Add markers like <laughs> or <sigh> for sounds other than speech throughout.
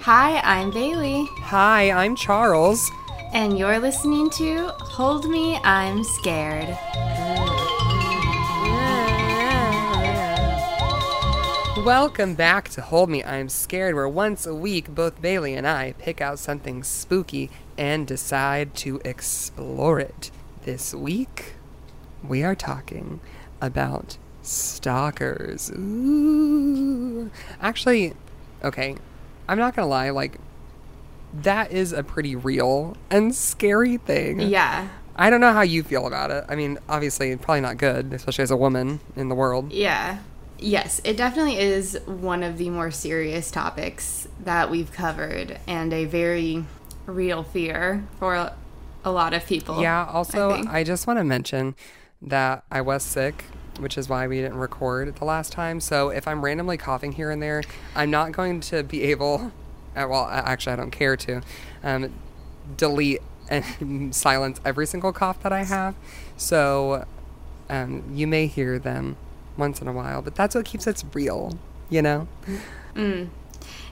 Hi, I'm Bailey, Hi, I'm Charles. and you're listening to Hold Me, I'm Scared. Welcome back to Hold Me, I'm Scared, where once a week both Bailey and I pick out something spooky and decide to explore it. This week, we are talking about stalkers. Ooh. Actually, okay, I'm not gonna lie, like, that is a pretty real and scary thing. Yeah, I don't know how you feel about it. I mean, obviously, probably not good, especially as a woman in the world. yeah. Yes, it definitely is one of the more serious topics that we've covered and a very real fear for a lot of people. Yeah, also, think. I, just want to mention that I was sick, which is why we didn't record the last time. So if I'm randomly coughing here and there, I'm not going to be able, uh, well, actually, I don't care to, um, delete and <laughs> silence every single cough that I have. So um, you may hear them once in a while, but that's what keeps it real, you know?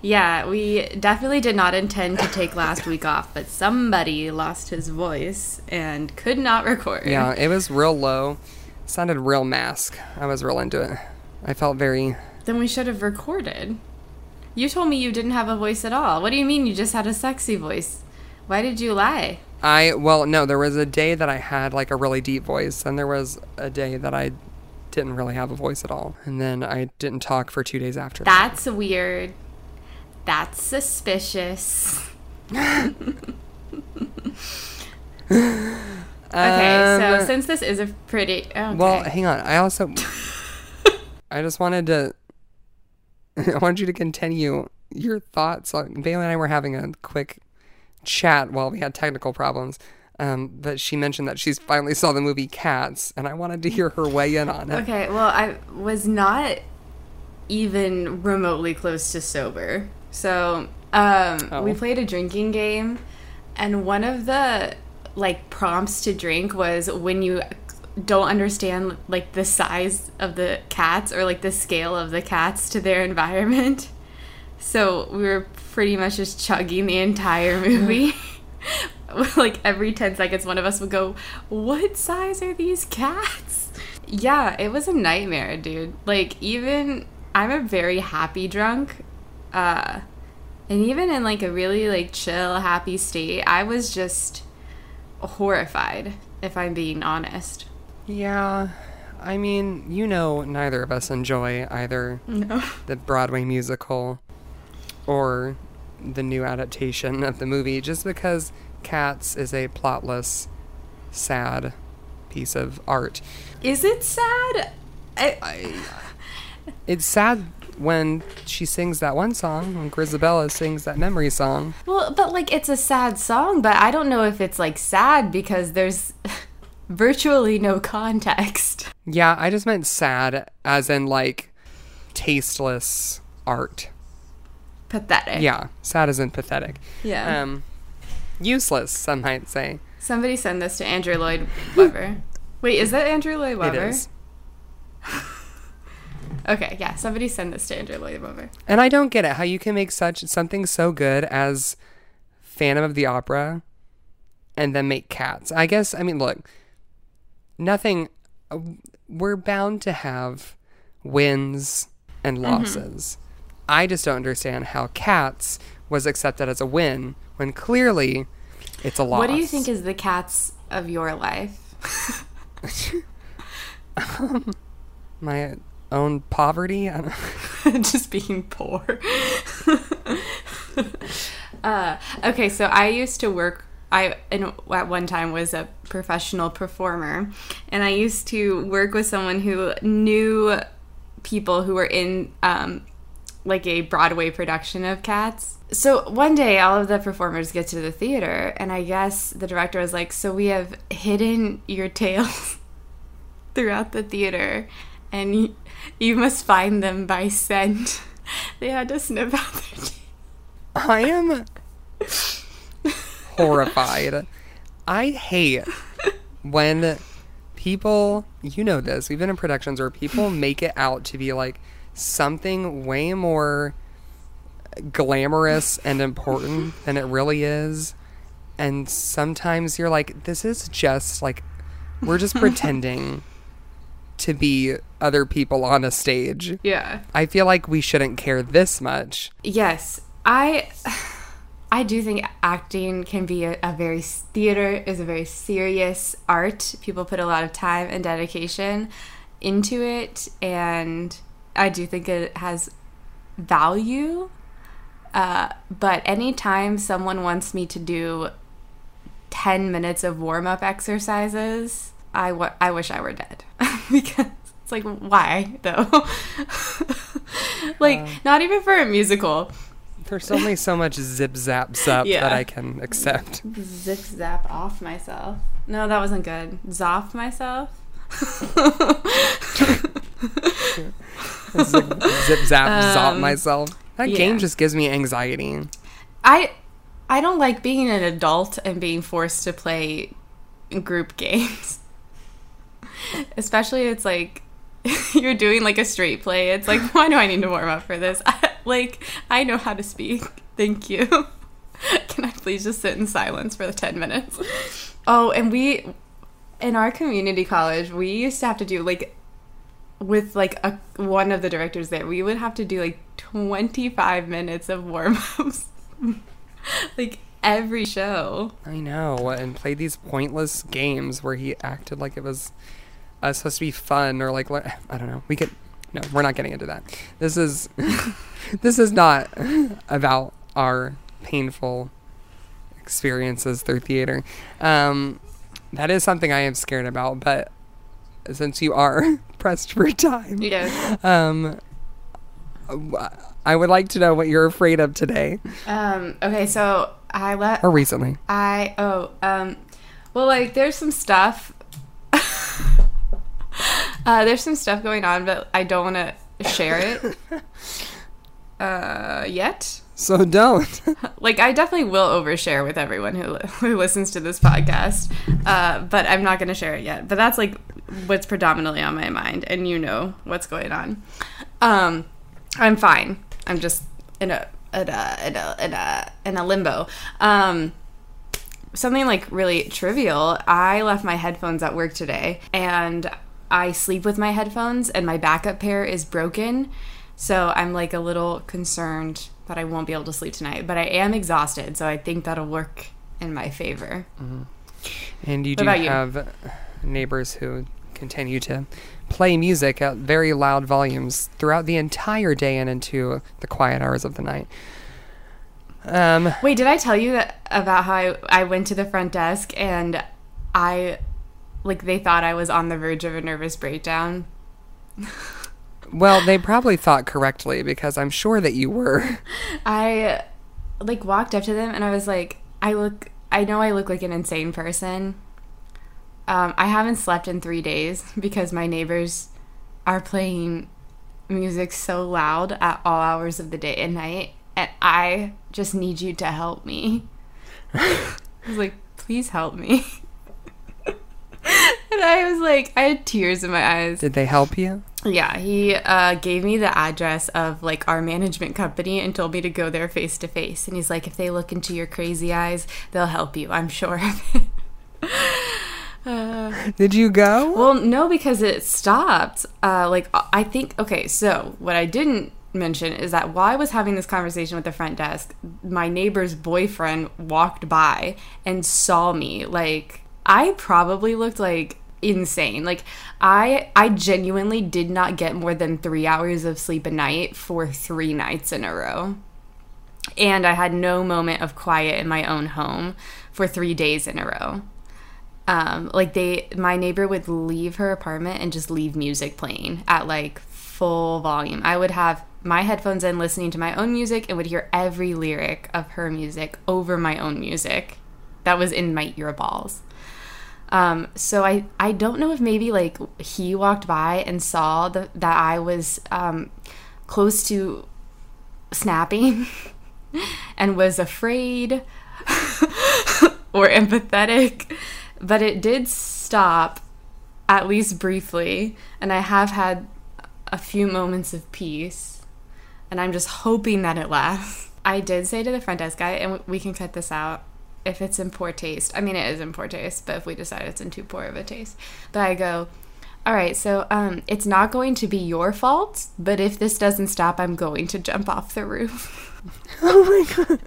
Yeah, we definitely did not intend to take last week off, but somebody lost his voice and could not record. Yeah, <laughs> it was real low. Sounded real mask. I was real into it. I felt very Then we should have recorded. You told me you didn't have a voice at all. What do you mean you just had a sexy voice? Why did you lie? I well no, there was a day that I had like a really deep voice, and there was a day that I didn't really have a voice at all, and then I didn't talk for two days after. that. That's weird. That's suspicious. okay, so Um, since this is a pretty okay. well, hang on. I also <laughs> I just wanted to <laughs> I wanted you to continue your thoughts. On, Bailey and I were having a quick chat while we had technical problems. Um, but she mentioned that she's finally saw the movie Cats, and I wanted to hear her weigh in on it. Okay, well, I was not even remotely close to sober. So, um, Oh. we played a drinking game, and one of the like prompts to drink was when you don't understand like the size of the cats or like the scale of the cats to their <laughs> environment. So, we were pretty much just chugging the entire <laughs> movie. <laughs> like every 10 seconds one of us would go what size are these cats yeah it was a nightmare dude like even i'm a very happy drunk uh and even in like a really like chill happy state i was just horrified if i'm being honest. Yeah, I mean, you know, neither of us enjoy either no. the Broadway musical or the new adaptation of the movie just because Cats is a plotless, sad piece of art. is it sad? I, I, it's sad when she sings that one song, when Grizabella sings that memory song. well but like it's a sad song but i don't know if it's like sad because there's <laughs> virtually no context Yeah, I just meant sad as in like tasteless art. pathetic Yeah, sad as in pathetic. yeah Um, useless, some might say. Somebody send this to Andrew Lloyd Webber. <laughs> Wait, is that Andrew Lloyd Webber? It is. <laughs> Okay, yeah. Somebody send this to Andrew Lloyd Webber. And I don't get it how you can make such something so good as Phantom of the Opera and then make cats. I guess I mean look, nothing uh, we're bound to have wins and losses. I just don't understand how cats was accepted as a win when clearly it's a loss. What do you think is the cats of your life? <laughs> my own poverty? I <laughs> don't <laughs> Just being poor. <laughs> uh, okay, so I used to work. I in, at one time was a professional performer, and I used to work with someone who knew people who were in um, like a Broadway production of Cats. So one day, all of the performers get to the theater, and I guess the director was like, "So we have hidden your tails throughout the theater, and you, you must find them by scent." <laughs> they had to sniff out their tails. I am horrified. I hate when people, you know this, we've been in productions where people <laughs> make it out to be like something way more glamorous and important <laughs> than it really is. And sometimes you're like, this is just like, we're just pretending to be other people on a stage. Yeah. I feel like we shouldn't care this much. Yes, I <sighs> I do think acting can be a, a very theater is a very serious art. People put a lot of time and dedication into it, and I do think it has value. Uh, but anytime someone wants me to do 10 minutes of warm up exercises, I, w- I wish I were dead. <laughs> because it's like, why though? <laughs> like, not even for a musical. There's only so much zip zap sup Yeah. that I can accept. Zip zap off myself. No, that wasn't good. Zoff myself. zip, zip zap <laughs> zop Um, myself. That yeah. game just gives me anxiety. I I don't like being an adult and being forced to play group <laughs> games. Especially it's like <laughs> you're doing like a straight play. It's like <laughs> why do I need to warm up for this? <laughs> like I know how to speak. Thank you. Can I please just sit in silence for the 10 minutes? Oh, and we in our community college, we used to have to do like with like a one of the directors there, we would have to do like 25 minutes of warm-ups. like every show. I know, and played these pointless games where he acted like it was uh, supposed to be fun or like <sighs> I don't know. We could no, we're not getting into that. This is <laughs> this is not <laughs> about our painful experiences through theater. Um, that is something I am scared about, but since you are <laughs> pressed for time, Yes. um, I would like to know what you're afraid of today Um, okay, so I let or recently. I oh um well like there's some stuff <laughs> uh there's some stuff going on but I don't want to share it <laughs> uh yet. So don't. <laughs> Like I definitely will overshare with everyone who who listens to this podcast. Uh but I'm not going to share it yet. But that's like what's predominantly on my mind and you know what's going on. Um I'm fine. I'm just in a in a in a in a, in a limbo. Um something like really trivial. I left my headphones at work today and I sleep with my headphones and my backup pair is broken. So I'm like a little concerned that I won't be able to sleep tonight, but I am exhausted, so I think that'll work in my favor. And you What do about you? have neighbors who continue to play music at very loud volumes throughout the entire day and into the quiet hours of the night. Um, Wait, did I tell you that about how I, I went to the front desk and I like they thought I was on the verge of a nervous breakdown? well, they probably thought correctly because I'm sure that you were. <laughs> I like walked up to them and I was like, I look, I know I look like an insane person. Um, I haven't slept in three days because my neighbors are playing music so loud at all hours of the day and night, and I just need you to help me. <laughs> I was like, please help me. <laughs> <laughs> and I was like, I had tears in my eyes. Did they help you? Yeah, he uh, gave me the address of like our management company and told me to go there face to face. And he's like, if they look into your crazy eyes, they'll help you. I'm sure. <laughs> Uh, Did you go? well, no, because it stopped. Uh, like I think. Okay, so what I didn't mention is that while I was having this conversation with the front desk, my neighbor's boyfriend walked by and saw me. Like I probably looked like insane. Like I I genuinely did not get more than 3 hours of sleep a night for 3 nights in a row. And I had no moment of quiet in my own home for 3 days in a row. Um like they my neighbor would leave her apartment and just leave music playing at like full volume. I would have my headphones in listening to my own music and would hear every lyric of her music over my own music that was in my earballs. Um, so I, I don't know if maybe like he walked by and saw the, that I was um, close to snapping <laughs> and was afraid <laughs> or empathetic, but it did stop at least briefly, and I have had a few moments of peace, and I'm just hoping that it lasts. <laughs> I did say to the front desk guy, and we can cut this out if it's in poor taste. I mean, it is in poor taste, but if we decide it's in too poor of a taste, but I go, all right, so um, it's not going to be your fault, but if this doesn't stop, I'm going to jump off the roof. <laughs> Oh my god.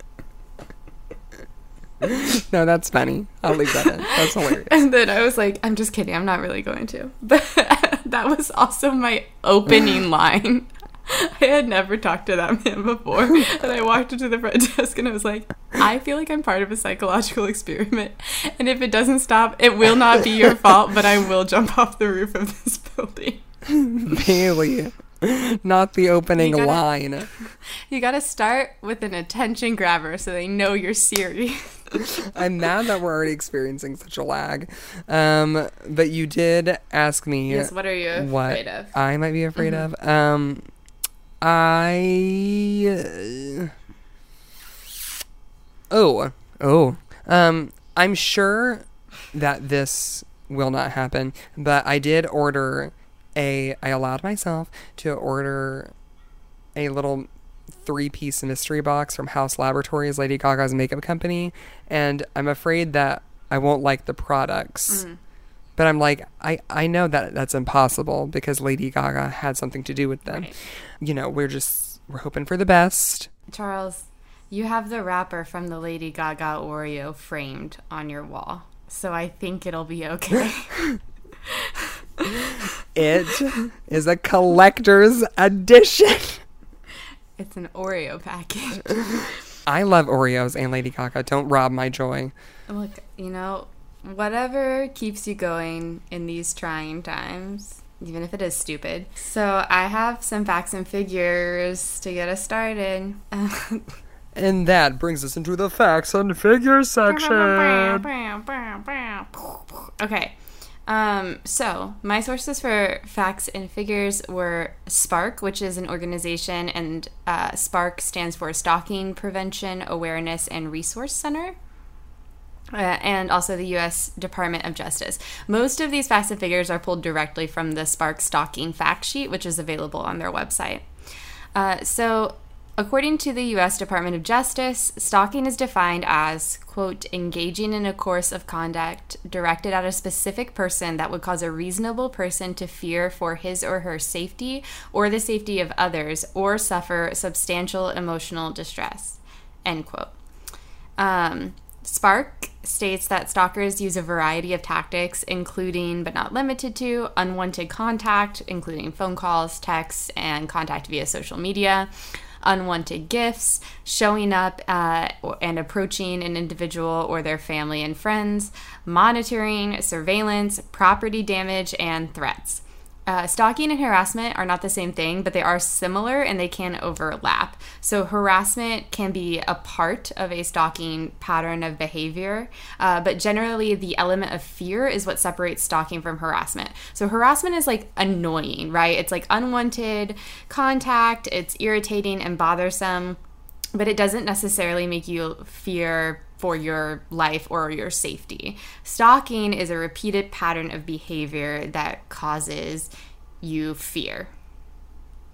<laughs> no, that's funny. I'll leave that in. That's hilarious. <laughs> And then I was like, I'm just kidding. I'm not really going to. But that was also my opening line. <laughs> I had never talked to that man before. <laughs> And I walked into the front desk and I was like, I feel like I'm part of a psychological experiment. And if it doesn't stop, it will not be your <laughs> fault, but I will jump off the roof of this building. Bailey, not the opening You gotta- line. You gotta start with an attention grabber so they know you're serious. I'm mad that we're already experiencing such a lag. Um, but you did ask me Yes, what are you what afraid of? I might be afraid of. Um, I. oh, oh. Um, I'm sure that this will not happen, but I did order a. I allowed myself to order a little three piece mystery box from Haus Laboratories, Lady Gaga's makeup company, and I'm afraid that I won't like the products. Mm. But I'm like, I, I know that that's impossible because Lady Gaga had something to do with them. Right. You know, we're just, we're hoping for the best. Charles, you have the wrapper from the Lady Gaga Oreo framed on your wall. So I think it'll be okay. <laughs> It is a collector's edition. it's an Oreo package. <laughs> I love Oreos and Lady Gaga. Don't rob my joy. Look, you know, whatever keeps you going in these trying times, even if it is stupid. So I have some facts and figures to get us started. <laughs> And that brings us into the facts and figures section. Okay. Um, so, my sources for facts and figures were SPARK, which is an organization, and uh, SPARK stands for Stalking Prevention Awareness and Resource Center. Uh, and also the U.S. Department of Justice. Most of these facts and figures are pulled directly from the Spark Stalking Fact Sheet, which is available on their website. Uh, so, according to the U.S. Department of Justice, stalking is defined as, quote, engaging in a course of conduct directed at a specific person that would cause a reasonable person to fear for his or her safety or the safety of others or suffer substantial emotional distress, end quote. Um, Spark states that stalkers use a variety of tactics, including but not limited to unwanted contact, including phone calls, texts, and contact via social media, unwanted gifts, showing up uh, and approaching an individual or their family and friends, monitoring, surveillance, property damage, and threats. Uh, stalking and harassment are not the same thing, but they are similar and they can overlap. So, harassment can be a part of a stalking pattern of behavior, uh, but generally, the element of fear is what separates stalking from harassment. So, harassment is like annoying, right? It's like unwanted contact, it's irritating and bothersome, but it doesn't necessarily make you fear for your life or your safety. Stalking is a repeated pattern of behavior that causes you fear.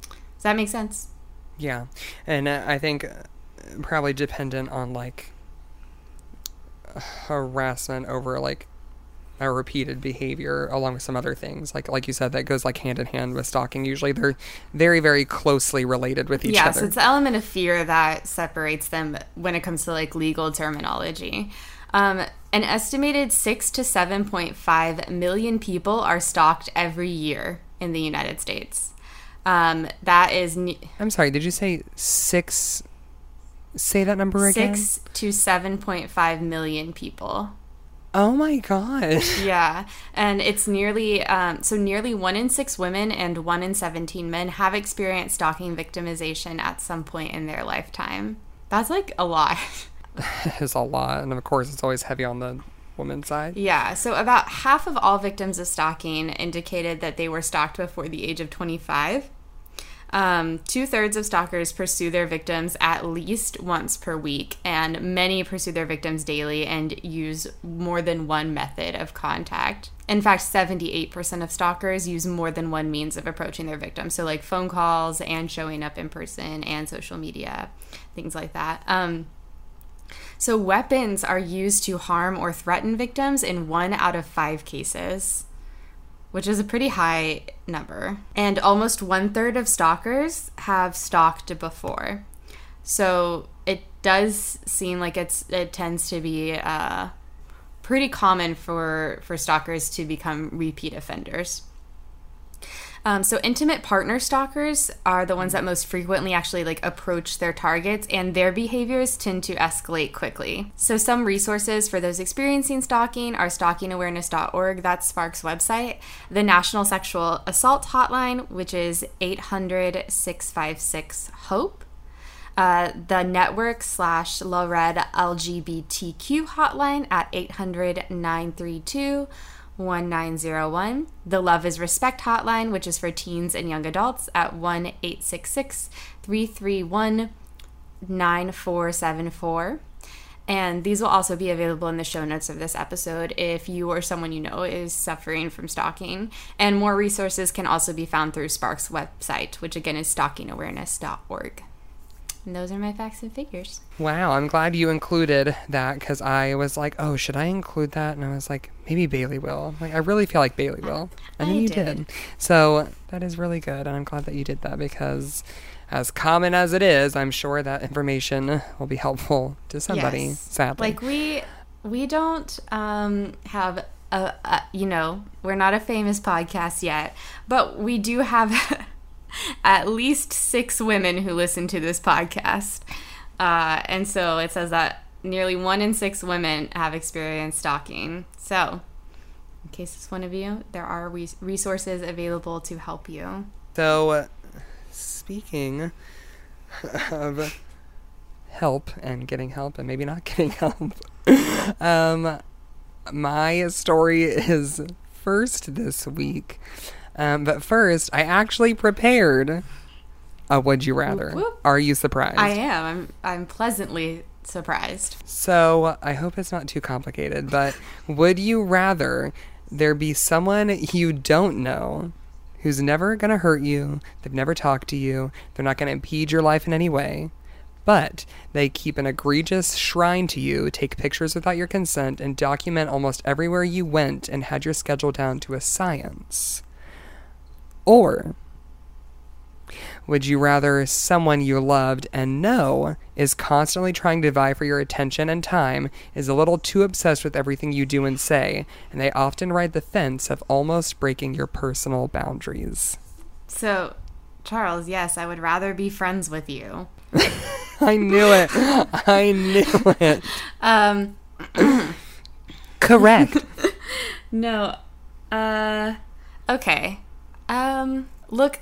Does that make sense? Yeah, and uh, I think uh, probably dependent on like harassment over like a repeated behavior along with some other things like like you said that goes like hand in hand with stalking usually they're very very closely related with each other. yes, it's the element of fear that separates them when it comes to like legal terminology. Um, an estimated six to seven point five million people are stalked every year in the United States. Um, that is ne- i'm sorry did you say six say that number again six to seven point five million people. Oh my god <laughs> Yeah, and it's nearly um, so nearly one in six women and one in seventeen men have experienced stalking victimization at some point in their lifetime. That's like a lot. <laughs> it's a lot and of course it's always heavy on the woman's side Yeah, so about half of all victims of stalking indicated that they were stalked before the age of 25. Um, Two thirds of stalkers pursue their victims at least once per week, and many pursue their victims daily and use more than one method of contact. In fact, 78% of stalkers use more than one means of approaching their victim. So, like phone calls and showing up in person and social media, things like that. Um, so, weapons are used to harm or threaten victims in one out of five cases, which is a pretty high number. And almost one third of stalkers have stalked before. So, it does seem like it's it tends to be uh, pretty common for for stalkers to become repeat offenders. Um, so intimate partner stalkers are the ones that most frequently actually like approach their targets and their behaviors tend to escalate quickly. So some resources for those experiencing stalking are stalkingawareness.org, that's Spark's website, the National Sexual Assault Hotline, which is 800 656 HOPE. Uh, the network slash La Red LGBTQ hotline at 800 932 1901. The Love is Respect hotline, which is for teens and young adults, at 1 866 331 9474. And these will also be available in the show notes of this episode if you or someone you know is suffering from stalking. And more resources can also be found through Spark's website, which again is stalkingawareness.org. And those are my facts and figures. Wow, I'm glad you included that because I was like, oh, should I include that? And I was like, maybe Bailey will. Like, I really feel like Bailey will. And then you did. did. So that is really good. And I'm glad that you did that because, as common as it is, I'm sure that information will be helpful to somebody, Yes. sadly. Like we we don't um have a, a you know, we're not a famous podcast yet, but we do have <laughs> <laughs> at least 6 women who listen to this podcast. Uh and so it says that nearly 1 in 6 women have experienced stalking. So, in case it's one of you, there are res- resources available to help you. So, uh, speaking <laughs> of help and getting help and maybe not <laughs> getting help, um, my story is first this week. Um, but first, I actually prepared a Would You Rather. Whoop, whoop. Are you surprised? I am. I'm I'm pleasantly surprised. So I hope it's not too complicated, but <laughs> would you rather there be someone you don't know who's never going to hurt you, they've never talked to you, they're not going to impede your life in any way, but they keep an egregious shrine to you, take pictures without your consent, and document almost everywhere you went and had your schedule down to a science? Or would you rather someone you loved and know is constantly trying to vie for your attention and time, is a little too obsessed with everything you do and say, and they often ride the fence of almost breaking your personal boundaries? So, Charles, yes, I would rather be friends with you. <laughs> I knew it. I knew it. Um, Correct. <laughs> no. Uh, okay. Um, look,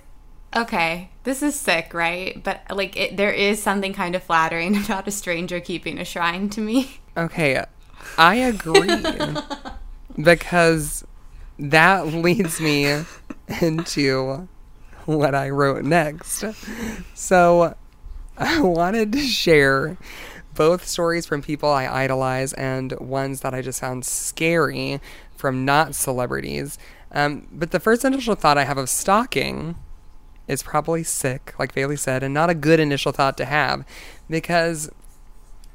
okay. This is sick, right? But like, it, there is something kind of flattering <laughs> about a stranger keeping a shrine to me. Okay, I agree. <laughs> because that leads me into what I wrote next. So I wanted to share both stories from people I idolize and ones that I just found scary from not celebrities. Um, but the first initial thought I have of stalking is probably sick, like Bailey said, and not a good initial thought to have because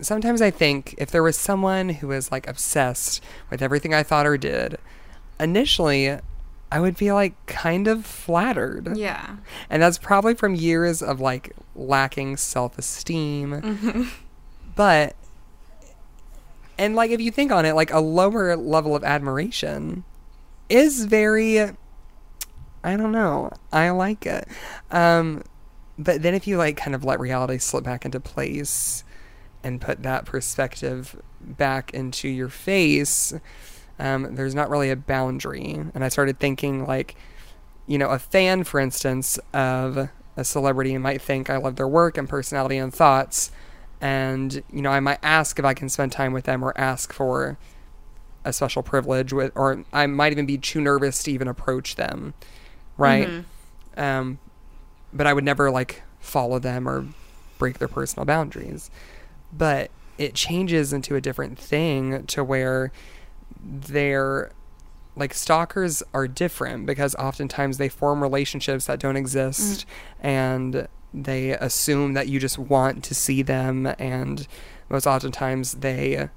sometimes I think if there was someone who was like obsessed with everything I thought or did, initially I would be like kind of flattered. Yeah. And that's probably from years of like lacking self esteem. <laughs> But, and like if you think on it, like a lower level of admiration is very, I don't know, I like it. Um, but then if you like kind of let reality slip back into place and put that perspective back into your face, um, there's not really a boundary. And I started thinking like, you know, a fan, for instance, of a celebrity might think I love their work and personality and thoughts. And, you know, I might ask if I can spend time with them or ask for a special privilege with, or I might even be too nervous to even approach them. Right. Um, but I would never like follow them or break their personal boundaries. But it changes into a different thing to where they're like stalkers are different because oftentimes they form relationships that don't exist and they assume that you just want to see them and most oftentimes they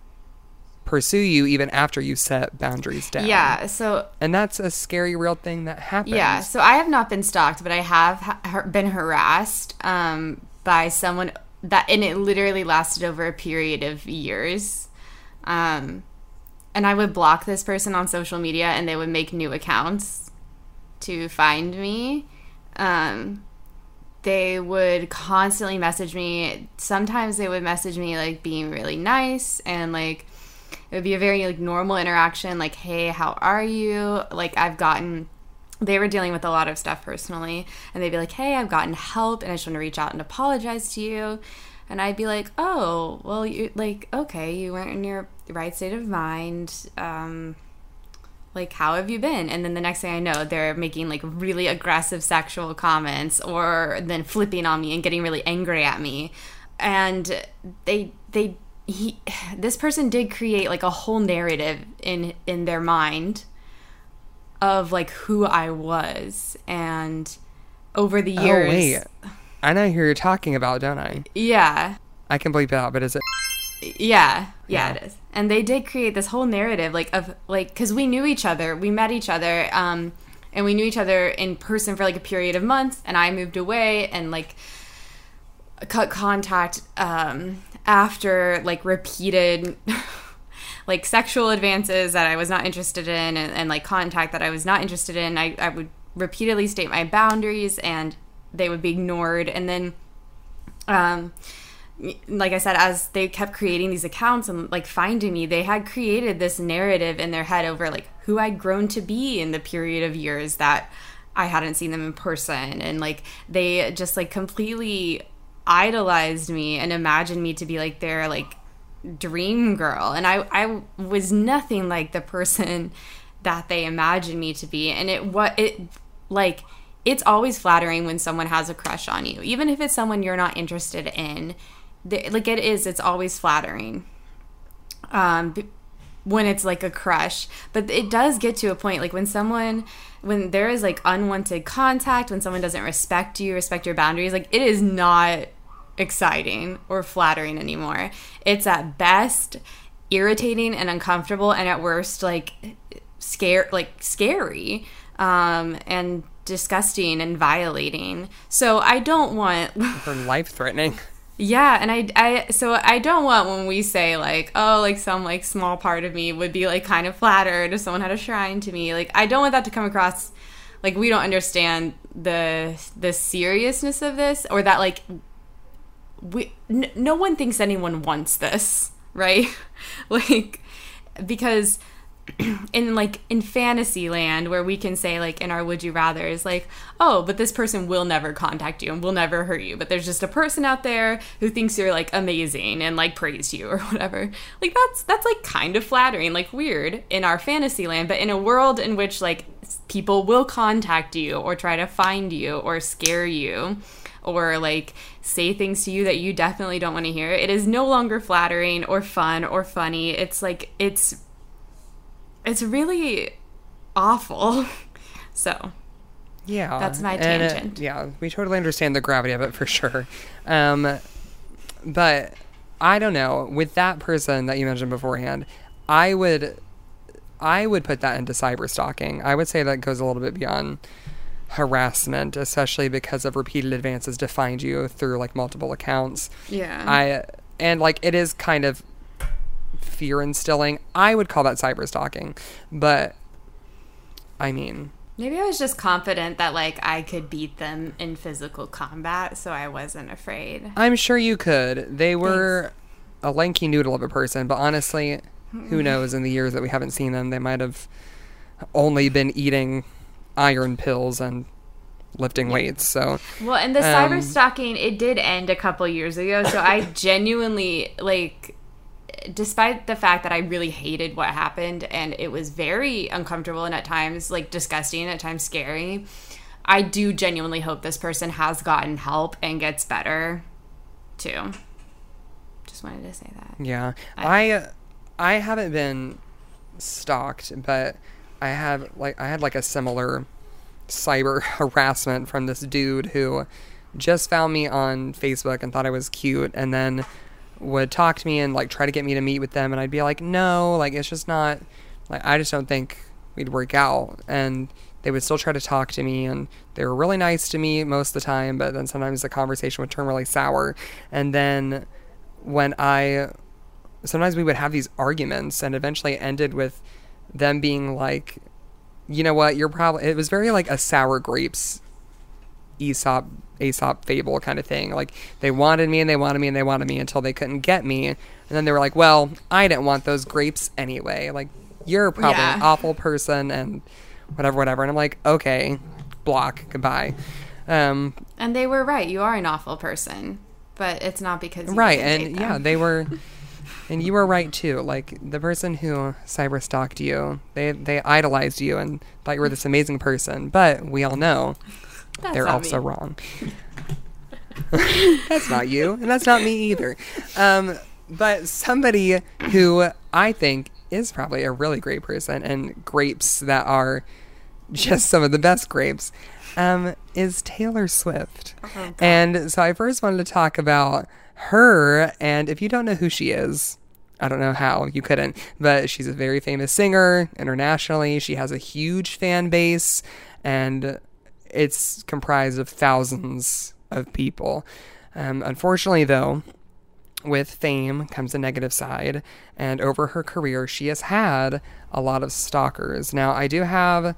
pursue you even after you set boundaries down. Yeah. So And that's a scary real thing that happens. Yeah, so I have not been stalked, but I have ha- been harassed um, by someone that, and it literally lasted over a period of years. Um, and I would block this person on social media, and they would make new accounts to find me. Um, they would constantly message me. Sometimes they would message me like being really nice and like it would be a very like normal interaction like hey how are you? Like i've gotten they were dealing with a lot of stuff personally and they'd be like hey i've gotten help and i just want to reach out and apologize to you. And i'd be like oh well you like okay you weren't in your right state of mind um like how have you been? And then the next thing i know they're making like really aggressive sexual comments or then flipping on me and getting really angry at me. And they they he this person did create like a whole narrative in in their mind of like who i was and over the years. Oh years wait. I know who you're talking about, don't I? yeah I can bleep it out, but is it Yeah, yeah, Yeah. it is. And they did create this whole narrative, like of like because we knew each other, we met each other, um, and we knew each other in person for like a period of months. And I moved away and like cut contact um, after like repeated. <laughs> like sexual advances that I was not interested in and, and like contact that I was not interested in. I, I would repeatedly state my boundaries and they would be ignored. And then um, like I said, as they kept creating these accounts and like finding me, they had created this narrative in their head over like who I'd grown to be in the period of years that I hadn't seen them in person. And like they just like completely idolized me and imagined me to be like their like dream girl. And I, I was nothing like the person <laughs> that they imagined me to be. And it what it like it's always flattering when someone has a crush on you, even if it's someone you're not interested in. The, like it is, it's always flattering. Um, when it's like a crush, but it does get to a point like when someone, when there is like unwanted contact, when someone doesn't respect you, respect your boundaries, like it is not exciting or flattering anymore. It's at best irritating and uncomfortable, and at worst like scare like scary um, and disgusting and violating. So I don't want or life threatening? Yeah, and I I so I don't want when we say like oh like some like small part of me would be like kind of flattered if someone had a shrine to me. Like I don't want that to come across like we don't understand the the seriousness of this or that like we n- no one thinks anyone wants this, <laughs> right? like because <clears throat> in like in fantasy land where we can say like in our would you rather is like oh but this person will never contact you and will never hurt you but there's just a person out there who thinks you're like amazing and like praise you <laughs> or whatever. Like that's that's like kind of flattering like weird in our fantasy land but in a world in which like people will contact you or try to find you or scare you or like say things to you that you definitely don't want to hear it is no longer flattering or fun or funny. It's like it's it's really awful. <laughs> So, Yeah, That's my uh, tangent. yeah, we totally understand the gravity of it for sure. Um, but I don't know. With that person that you mentioned beforehand, I would, I would put that into cyber stalking. I would say that goes a little bit beyond harassment, especially because of repeated advances to find you through like multiple accounts. yeah. I and like it is kind of fear instilling. I would call that cyber stalking, but I mean, Maybe I was just confident that like I could beat them in physical combat, so I wasn't afraid. I'm sure you could. They were a lanky noodle of a person, but honestly, who knows? In the years that we haven't seen them, they might have only been eating iron pills and lifting weights. So Well, and the cyber Um, stalking it did end a couple years ago, so I <coughs> genuinely like despite the fact that I really hated what happened and it was very uncomfortable and at times like disgusting, at times scary. I do genuinely hope this person has gotten help and gets better too. Just wanted to say that. Yeah. I uh, I haven't been stalked, but I have like I had like a similar cyber <laughs> harassment from this dude who just found me on Facebook and thought I was cute and then would talk to me and like try to get me to meet with them and I'd be like, "No, like it's just not like I just don't think we'd work out." And they would still try to talk to me and they were really nice to me most of the time, but then sometimes the conversation would turn really sour. And then when I sometimes we would have these arguments and eventually ended with them being like you know what you're probably it was very like a sour grapes aesop aesop fable kind of thing. Like they wanted me and they wanted me and they wanted me until they couldn't get me. And then they were like well i didn't want those grapes anyway. Like you're probably Yeah. an awful person and whatever whatever. And i'm like okay block goodbye. Um And they were right. You are an awful person, but it's not because right and yeah they were <laughs> and you were right too. Like the person who cyber stalked you they they idolized you and thought you were this amazing person. But we all know That's they're also me. wrong <laughs> that's not you and that's not me either um but somebody who i think is probably a really great person and grapes that are just some of the best grapes um, is Taylor Swift. Oh, and so I first wanted to talk about her. And if you don't know who she is, I don't know how you couldn't, but she's a very famous singer internationally. She has a huge fan base, and it's comprised of thousands of people. Um, unfortunately, though, with fame comes a negative side, and over her career, she has had a lot of stalkers. Now, I do have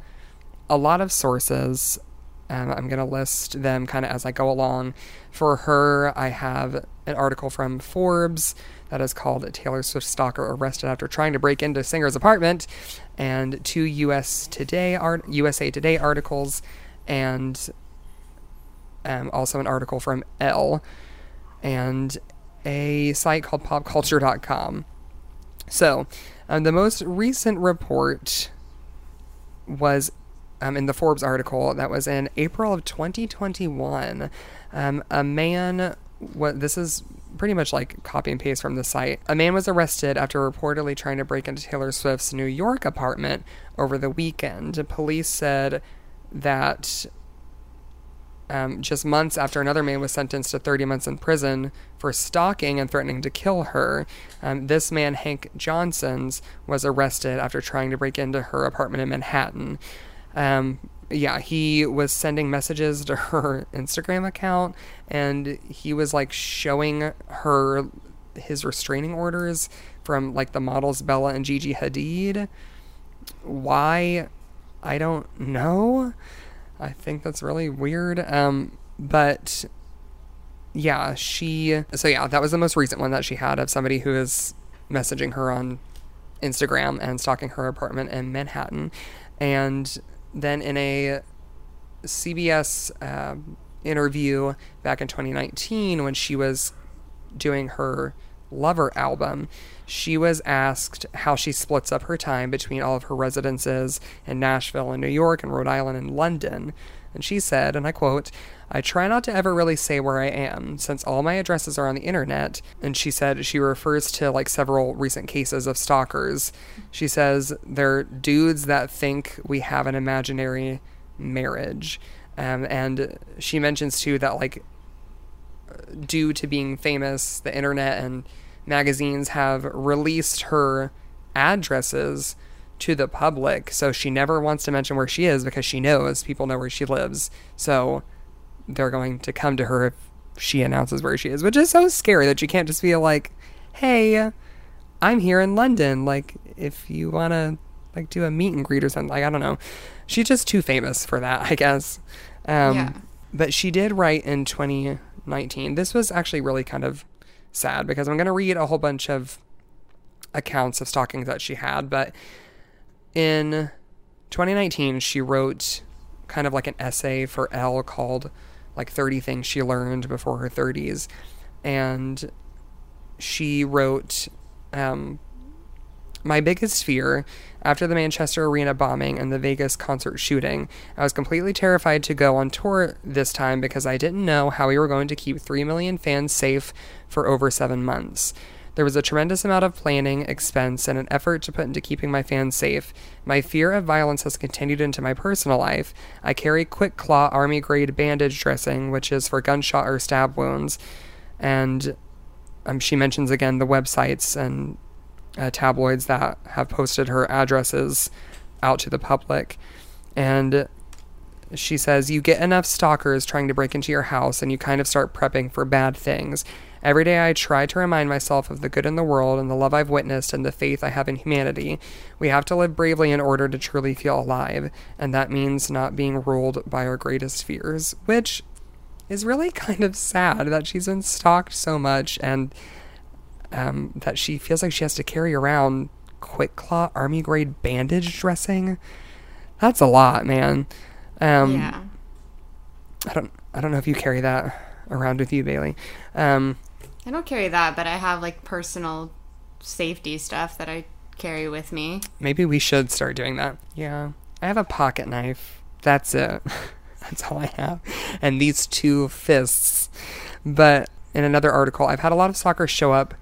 a lot of sources. Um, I'm going to list them kind of as I go along. For her, I have an article from Forbes that is called Taylor Swift Stalker Arrested After Trying to Break into Singer's Apartment, and two US Today art- USA Today articles, and um, also an article from Elle, and a site called popculture.com. So, um, the most recent report was um, in the Forbes article that was in April of 2021. Um, a man, what this is pretty much like copy and paste from the site. A man was arrested after reportedly trying to break into Taylor Swift's New York apartment over the weekend. Police said that um, just months after another man was sentenced to 30 months in prison for stalking and threatening to kill her, um, this man, Hank Johnsons, was arrested after trying to break into her apartment in Manhattan. Um, yeah, he was sending messages to <laughs> her Instagram account and he was like showing her his restraining orders from like the models Bella and Gigi Hadid. Why? I don't know. I think that's really weird. Um, but yeah, she. So yeah, that was the most recent one that she had of somebody who is messaging her on Instagram and stalking her apartment in Manhattan. And then in a CBS um interview back in 2019, when she was doing her Lover album, she was asked how she splits up her time between all of her residences in Nashville and New York and Rhode Island and London. And she said, and I quote, I try not to ever really say where I am, since all my addresses are on the internet. And she said she refers to like several recent cases of stalkers. She says they're dudes that think we have an imaginary marriage. Um, and she mentions too that like due to being famous, the internet and magazines have released her addresses to the public. So she never wants to mention where she is because she knows people know where she lives. So they're going to come to her if she announces where she is, which is so scary that you can't just be like, "Hey, I'm here in London. Like, if you want to like do a meet and greet or something, like I don't know." She's just too famous for that, I guess. Um, Yeah. But she did write in 2019. This was actually really kind of sad because I'm going to read a whole bunch of accounts of stalking that she had. But in 2019, she wrote kind of like an essay for Elle called like 30 Things She Learned Before Her 30s. And she wrote um, My biggest fear after the Manchester Arena bombing and the Vegas concert shooting, I was completely terrified to go on tour this time because I didn't know how we were going to keep 3 million fans safe for over seven months. There was a tremendous amount of planning, expense, and an effort to put into keeping my fans safe. My fear of violence has continued into my personal life. I carry QuikClot Army grade bandage dressing, which is for gunshot or stab wounds. And um, she mentions again the websites and uh, tabloids that have posted her addresses out to the public. And she says, You get enough stalkers trying to break into your house, and you kind of start prepping for bad things. Every day I try to remind myself of the good in the world and the love I've witnessed and the faith I have in humanity. We have to live bravely in order to truly feel alive, and that means not being ruled by our greatest fears, which is really kind of sad that she's been stalked so much and um, that she feels like she has to carry around QuikClot army grade bandage dressing. That's a lot, man. Um, yeah. I don't. I don't know if you carry that around with you, Bailey. Um, I don't carry that, but I have like personal safety stuff that I carry with me. maybe we should start doing that. Yeah, I have a pocket knife. That's it. <laughs> That's all I have, and these two fists. But in another article, I've had a lot of stalkers show up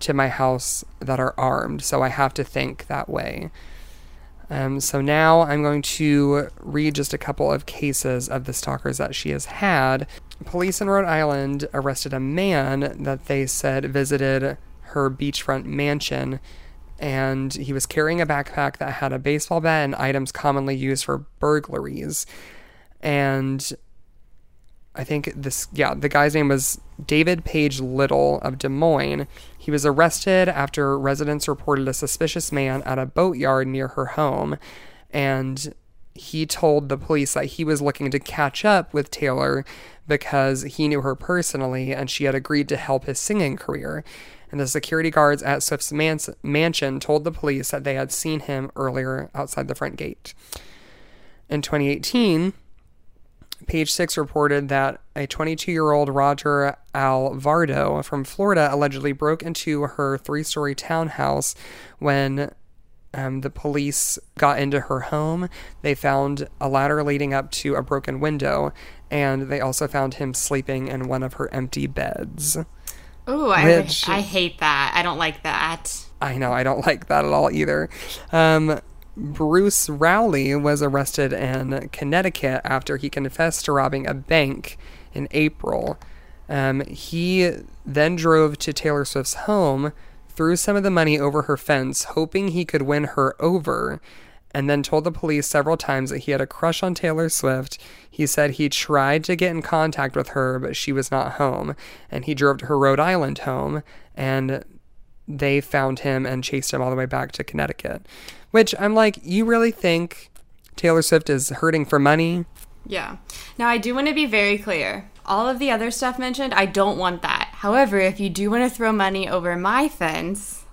to my house that are armed, so I have to think that way. Um, so now I'm going to read just a couple of cases of the stalkers that she has had. Police in Rhode Island arrested a man that they said visited her beachfront mansion, and he was carrying a backpack that had a baseball bat and items commonly used for burglaries. And I think this, yeah, the guy's name was David Page Little of Des Moines. He was arrested after residents reported a suspicious man at a boatyard near her home. And he told the police that he was looking to catch up with Taylor because he knew her personally and she had agreed to help his singing career. And the security guards at Swift's mans- mansion told the police that they had seen him earlier outside the front gate. In 2018, Page Six reported that a 22 year old Roger Alvarado from Florida allegedly broke into her three story townhouse when um, the police got into her home. They found a ladder leading up to a broken window, and they also found him sleeping in one of her empty beds. Oh, I, I hate that. I don't like that. I know, I don't like that at all either. Um, Bruce Rowley was arrested in Connecticut after he confessed to robbing a bank in April. Um, he then drove to Taylor Swift's home, threw some of the money over her fence, hoping he could win her over, and then told the police several times that he had a crush on Taylor Swift. He said he tried to get in contact with her, but she was not home, and he drove to her Rhode Island home, and they found him and chased him all the way back to Connecticut. Which I'm like, you really think Taylor Swift is hurting for money? Yeah. Now, I do want to be very clear. All of the other stuff mentioned, I don't want that. However, if you do want to throw money over my fence,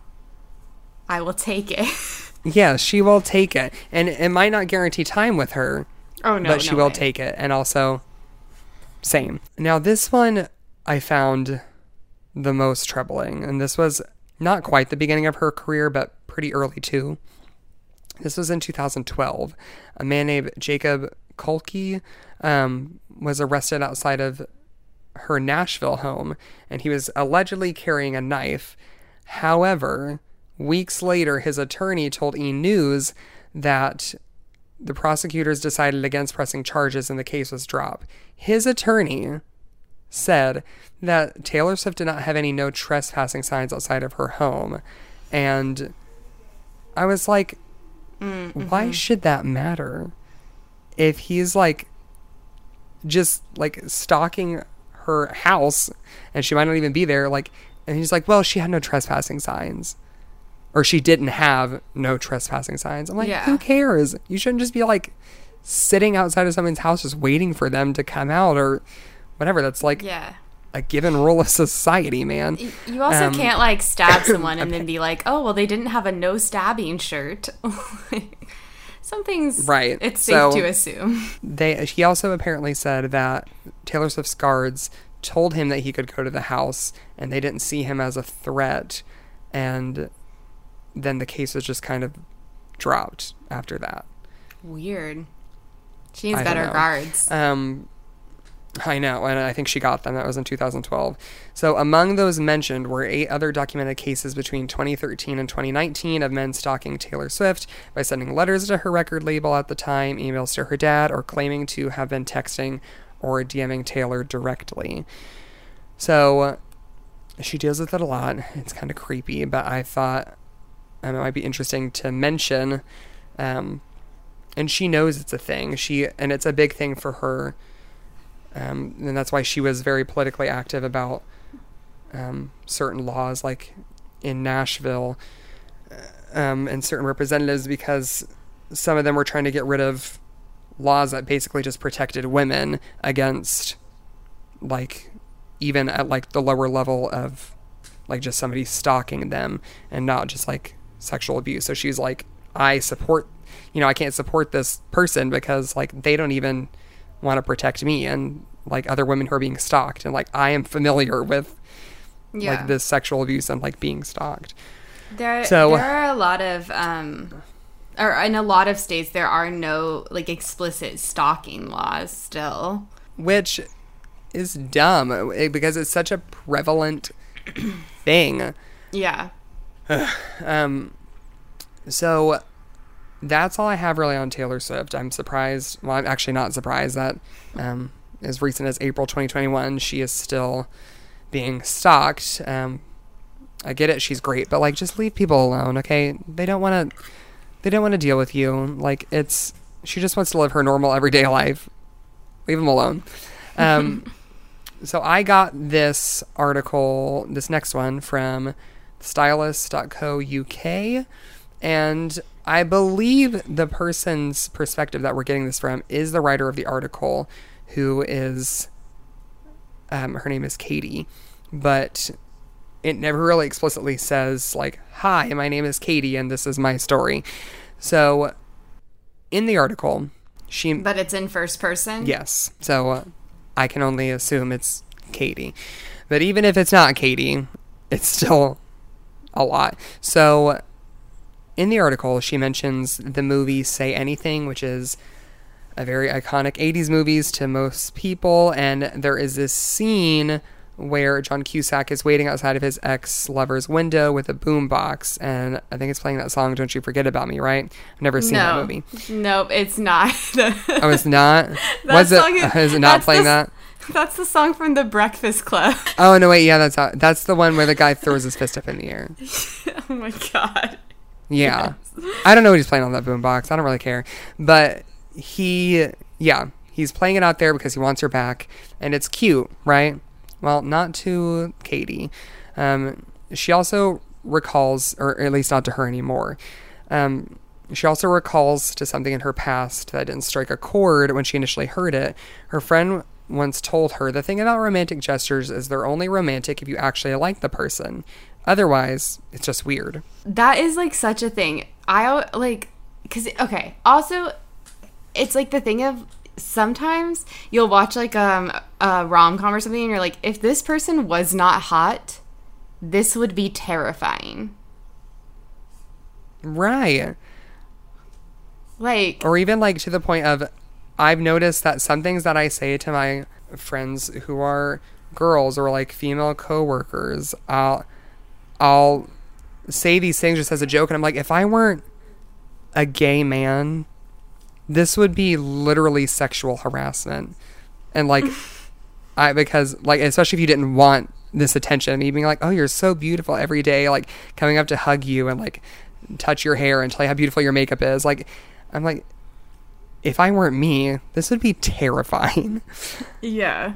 I will take it. <laughs> Yeah, she will take it. And it might not guarantee time with her, oh, no. but she no will way. take it. And also, same. Now, this one I found the most troubling. And this was not quite the beginning of her career, but pretty early too. This was in 2012. A man named Jacob Kolke um, was arrested outside of her Nashville home, and he was allegedly carrying a knife. However, weeks later, his attorney told E! News that the prosecutors decided against pressing charges and the case was dropped. His attorney said that Taylor Swift did not have any no trespassing signs outside of her home. And I was like, Mm-hmm. why should that matter? If he's like just like stalking her house and she might not even be there, like, and he's like, well, she had no trespassing signs. Or she didn't have no trespassing signs. I'm like, Yeah. who cares? You shouldn't just be like sitting outside of someone's house just waiting for them to come out or whatever. That's like Yeah. A given rule of society, man. You also Um, can't like stab <coughs> someone and then be like, "Oh, well, they didn't have a no stabbing shirt." <laughs> Something's Right. It's safe So- to assume. They he also apparently said that Taylor Swift's guards told him that he could go to the house and they didn't see him as a threat and then the case was just kind of dropped after that. Weird. She needs better know. guards. Um, I know, and I think she got them. That was in 2012. So among those mentioned were eight other documented cases between 2013 and 2019 of men stalking Taylor Swift by sending letters to her record label at the time, emails to her dad, or claiming to have been texting or DMing Taylor directly. So she deals with it a lot. It's kind of creepy, but I thought um, it might be interesting to mention. Um, and she knows it's a thing. She and it's a big thing for her. Um, and that's why she was very politically active about um, certain laws, like in Nashville, uh, um, and certain representatives, because some of them were trying to get rid of laws that basically just protected women against, like, even at like the lower level of, like, just somebody stalking them, and not just like sexual abuse. So she's like, I support, you know, I can't support this person because like they don't even want to protect me and like other women who are being stalked and like I am familiar with Yeah. like this sexual abuse and like being stalked. There, So- there are a lot of, um, or in a lot of states, there are no like explicit stalking laws still. Which is dumb eh, because it's such a prevalent thing. Yeah. <sighs> Um so that's all I have really on Taylor Swift. I'm surprised. Well, I'm actually not surprised that um, as recent as April 2021, she is still being stalked. Um, I get it; she's great, but like, just leave people alone, okay? They don't want to. They don't want to deal with you. Like, it's she just wants to live her normal everyday life. Leave them alone. Um, <laughs> so I got this article, this next one from stylist.co.uk, and I believe the person's perspective that we're getting this from is the writer of the article, who is, um, her name is Katie, but it never really explicitly says, like, hi, my name is Katie, and this is my story. So, in the article, she But it's in first person. Yes. So uh, I can only assume it's Katie. But even if it's not Katie, it's still a lot. So in the article, she mentions the movie Say Anything, which is a very iconic 80s movies to most people. And there is this scene where John Cusack is waiting outside of his ex lover's window with a boombox. And I think it's playing that song, Don't You Forget About Me, right? I've never seen that No. movie. Nope, it's not. Oh, it's not? <laughs> That Was it? song is- Is it not playing the- that? That's the song from The Breakfast Club. Oh no, wait, yeah, that's that's the one where the guy throws his fist up in the air. <laughs> oh my god. Yeah, I don't know what he's playing on that boombox. I don't really care, but he, yeah, he's playing it out there because he wants her back, and it's cute, right? Well, not to Katie. Um, she also recalls, or at least not to her anymore. Um, she also recalls to something in her past that didn't strike a chord when she initially heard it. Her friend once told her the thing about romantic gestures is they're only romantic if you actually like the person. Otherwise, it's just weird. That is like such a thing. I like cuz okay, also it's like the thing of sometimes you'll watch like um a rom-com or something and you're like if this person was not hot, this would be terrifying. Right. Like or even like to the point of I've noticed that some things that I say to my friends who are girls or like female coworkers, I'll I'll say these things just as a joke and I'm like if I weren't a gay man, this would be literally sexual harassment. And like <laughs> I because like especially if you didn't want this attention, me being like, "Oh, you're so beautiful every day," like coming up to hug you and like touch your hair and tell you how beautiful your makeup is. Like I'm like if I weren't me, this would be terrifying. <laughs> Yeah.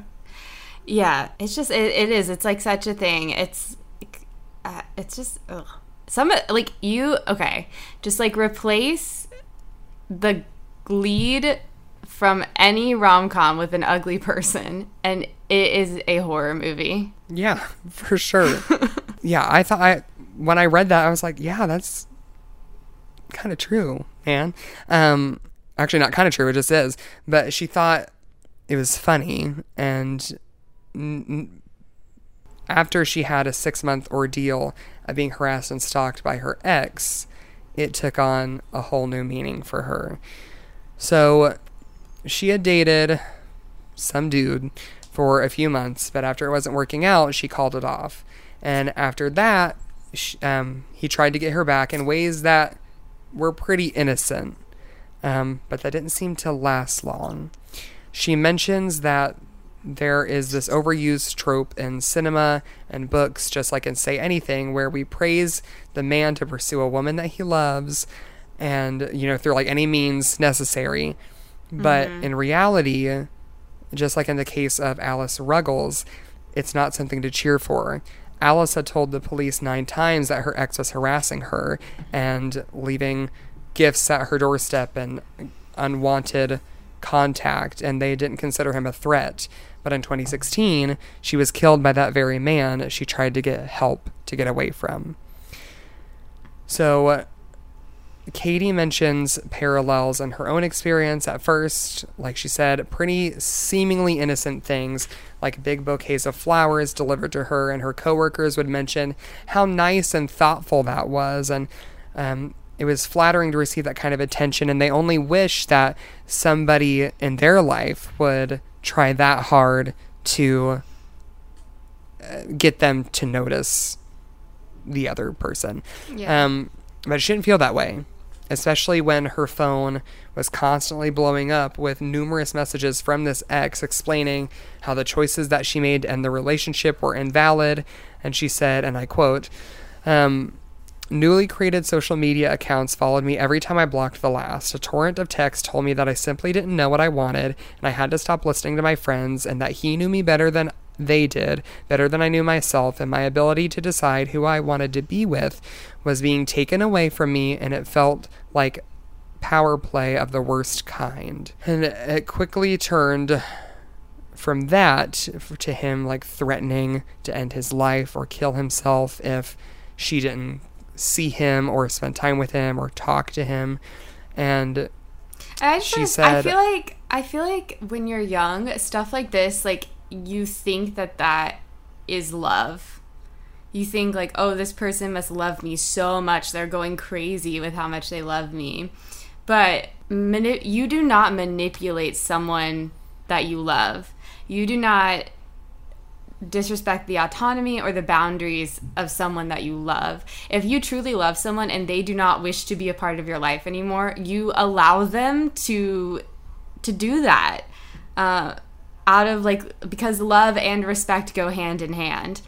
Yeah, it's just it, it is. It's like such a thing. It's uh, it's just ugh. some like you okay. Just like replace the lead from any rom com with an ugly person, and it is a horror movie. yeah, for sure. <laughs> yeah, I thought I when I read that I was like, yeah, that's kind of true, man. Um actually not kind of true, it just is. But she thought it was funny and n- after she had a six month ordeal of being harassed and stalked by her ex, it took on a whole new meaning for her. So she had dated some dude for a few months, but after it wasn't working out, she called it off. And after that, she, um, he tried to get her back in ways that were pretty innocent, um, but that didn't seem to last long. She mentions that there is this overused trope in cinema and books, just like in Say Anything, where we praise the man to pursue a woman that he loves and, you know, through like any means necessary. But mm-hmm. in reality, just like in the case of Alice Ruggles, it's not something to cheer for. Alice had told the police nine times that her ex was harassing her and leaving gifts at her doorstep and unwanted contact, and they didn't consider him a threat. But in 2016, she was killed by that very man she tried to get help to get away from. So, Katie mentions parallels in her own experience at first, like she said, pretty seemingly innocent things, like big bouquets of flowers delivered to her, and her coworkers would mention how nice and thoughtful that was, and um, it was flattering to receive that kind of attention, and they only wish that somebody in their life would try that hard to uh, get them to notice the other person. Yeah. Um, but it shouldn't feel that way, especially when her phone was constantly blowing up with numerous messages from this ex explaining how the choices that she made and the relationship were invalid. And she said, and I quote, um, Newly created social media accounts followed me every time I blocked the last. A torrent of text told me that I simply didn't know what I wanted, and I had to stop listening to my friends, and that he knew me better than they did, better than I knew myself, and my ability to decide who I wanted to be with was being taken away from me, and it felt like power play of the worst kind. And it quickly turned from that to him like threatening to end his life or kill himself if she didn't see him or spend time with him or talk to him. And I just She like- I said- feel like I feel like when you're young, stuff like this, like you think that that is love. You think like, oh, this person must love me so much; they're going crazy with how much they love me. But mani- you do not manipulate someone that you love. You do not disrespect the autonomy or the boundaries of someone that you love. If you truly love someone and they do not wish to be a part of your life anymore, you allow them to to do that. Uh, out of like because love and respect go hand in hand.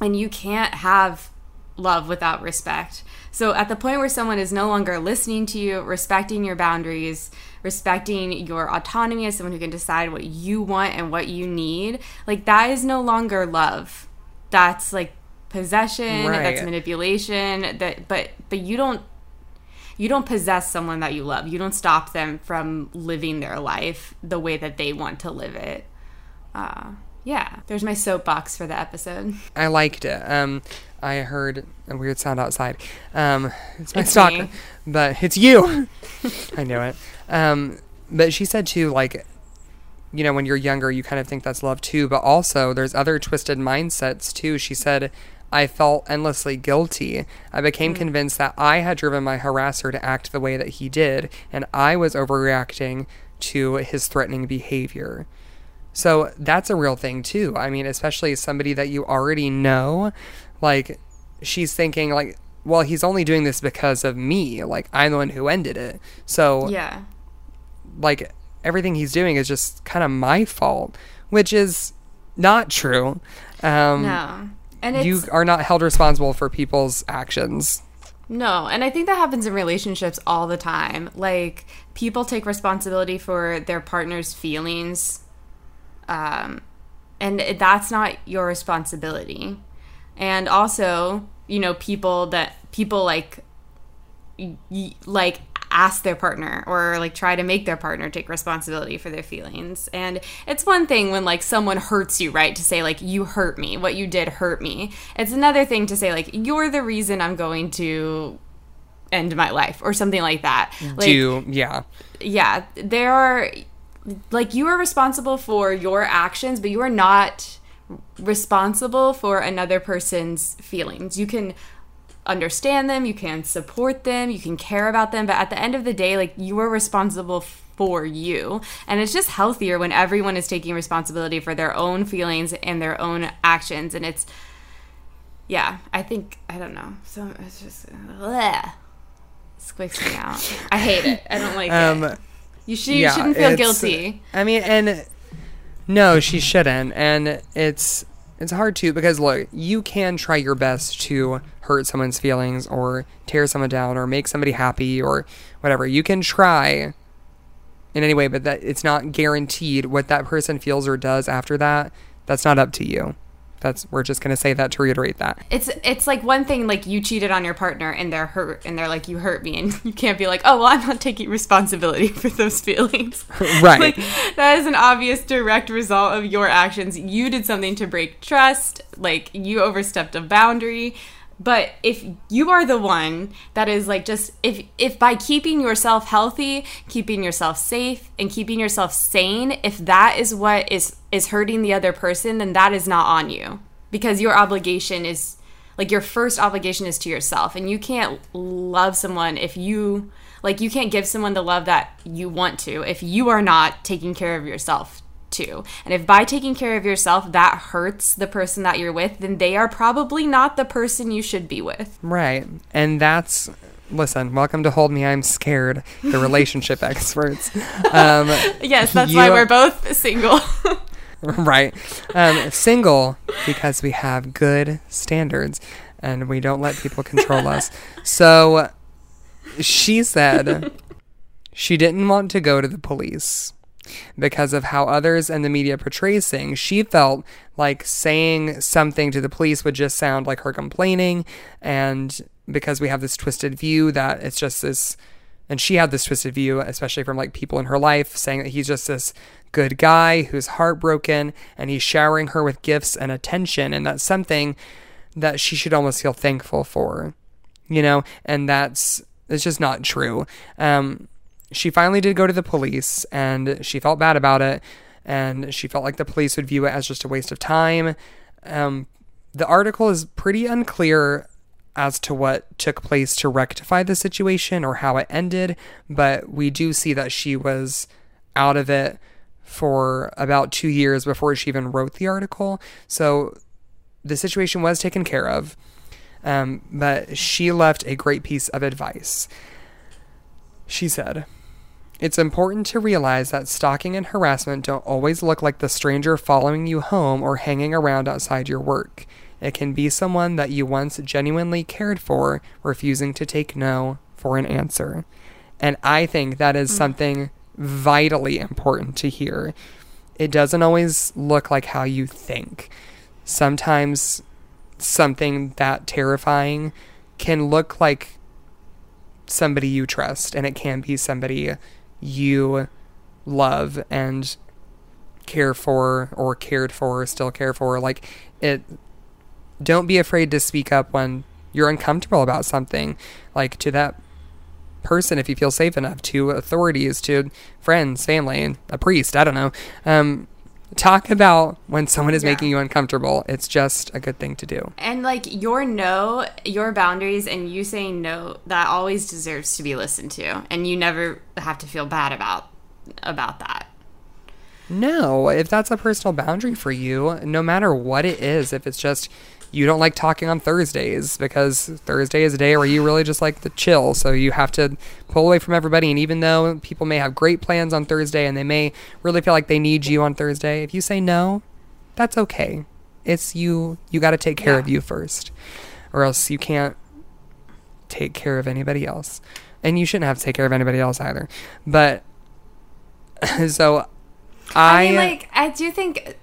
And you can't have love without respect. So at the point where someone is no longer listening to you, respecting your boundaries, respecting your autonomy as someone who can decide what you want and what you need, like that is no longer love. That's like possession, that's manipulation, that but but you don't you don't possess someone that you love. You don't stop them from living their life the way that they want to live it. Uh, yeah, there's my soapbox for the episode. I liked it. Um, I heard a weird sound outside. Um, it's my It's stalker, me. but it's you. <laughs> I knew it. Um, but she said too, like, you know, when you're younger, you kind of think that's love too. But also, there's other twisted mindsets too. She said, I felt endlessly guilty. I became convinced that I had driven my harasser to act the way that he did, and I was overreacting to his threatening behavior. So that's a real thing too. I mean, especially somebody that you already know, like she's thinking like, well, he's only doing this because of me. Like I'm the one who ended it. So Yeah. Like everything he's doing is just kind of my fault, which is not true. Um, No. And you are not held responsible for people's actions. no, and I think that happens in relationships all the time. Like people take responsibility for their partner's feelings, um, and that's not your responsibility. And also, you know, people that people like like ask their partner or like try to make their partner take responsibility for their feelings. And it's one thing when like someone hurts you, right? To say like you hurt me, what you did hurt me. It's another thing to say like you're the reason I'm going to end my life or something like that. Like Do yeah, yeah, there are like you are responsible for your actions, but you are not responsible for another person's feelings. You can understand them, you can support them, you can care about them, but at the end of the day, like you are responsible for you. And it's just healthier when everyone is taking responsibility for their own feelings and their own actions. And it's, yeah, I think, I don't know. So it's just, bleh, squicks me out. I hate it. I don't like Um, it. You, you yeah, shouldn't feel guilty. I mean, and no, she shouldn't. And it's it's hard to because look, you can try your best to hurt someone's feelings or tear someone down or make somebody happy or whatever. You can try in any way, but that it's not guaranteed what that person feels or does after that. That's not up to you. That's we're just gonna say that to reiterate that. It's it's like one thing like you cheated on your partner and they're hurt and they're like you hurt me and <laughs> you can't be like oh well I'm not taking responsibility <laughs> for those feelings <laughs> Right. like that is an obvious direct result of your actions you did something to break trust like you overstepped a boundary but if you are the one that is like just if if by keeping yourself healthy keeping yourself safe and keeping yourself sane if that is what is is hurting the other person then that is not on you. Because your obligation is like your first obligation is to yourself. And you can't love someone if you like you can't give someone the love that you want to if you are not taking care of yourself too. And if by taking care of yourself that hurts the person that you're with then they are probably not the person you should be with. Right. And that's listen, welcome to Hold Me I'm Scared, the relationship <laughs> experts. Um <laughs> yes that's why we're both single <laughs> <laughs> right. Um single because we have good standards and we don't let people control us. <laughs> So she said she didn't want to go to the police because of how others and the media portrays things. She felt like saying something to the police would just sound like her complaining, and because we have this twisted view that it's just this, and she had this twisted view, especially from like people in her life, saying that he's just this good guy who's heartbroken and he's showering her with gifts and attention, and that's something that she should almost feel thankful for, you know, and that's it's just not true. Um, she finally did go to the police and she felt bad about it and she felt like the police would view it as just a waste of time. Um, the article is pretty unclear as to what took place to rectify the situation or how it ended, but we do see that she was out of it for about two years before she even wrote the article. So the situation was taken care of, um, but she left a great piece of advice. She said, It's important to realize that stalking and harassment don't always look like the stranger following you home or hanging around outside your work. It can be someone that you once genuinely cared for, refusing to take no for an answer. And I think that is something vitally important to hear. It doesn't always look like how you think. Sometimes something that terrifying can look like somebody you trust, and it can be somebody you love and care for, or cared for, or still care for. Like, it. Don't be afraid to speak up when you're uncomfortable about something, like to that person if you feel safe enough, to authorities, to friends, family, and a priest. I don't know. Um, talk about when someone is Yeah. making you uncomfortable. It's just a good thing to do. and like your no your boundaries and you saying no that always deserves to be listened to and you never have to feel bad about about that No, if that's a personal boundary for you, no matter what it is, if it's just you don't like talking on Thursdays because Thursday is a day where you really just like to chill, so you have to pull away from everybody. And even though people may have great plans on Thursday and they may really feel like they need you on Thursday, if you say no, that's okay. It's you, you got to take care Yeah. of you first, or else you can't take care of anybody else. And you shouldn't have to take care of anybody else either. But <laughs> so I, mean, like, I do think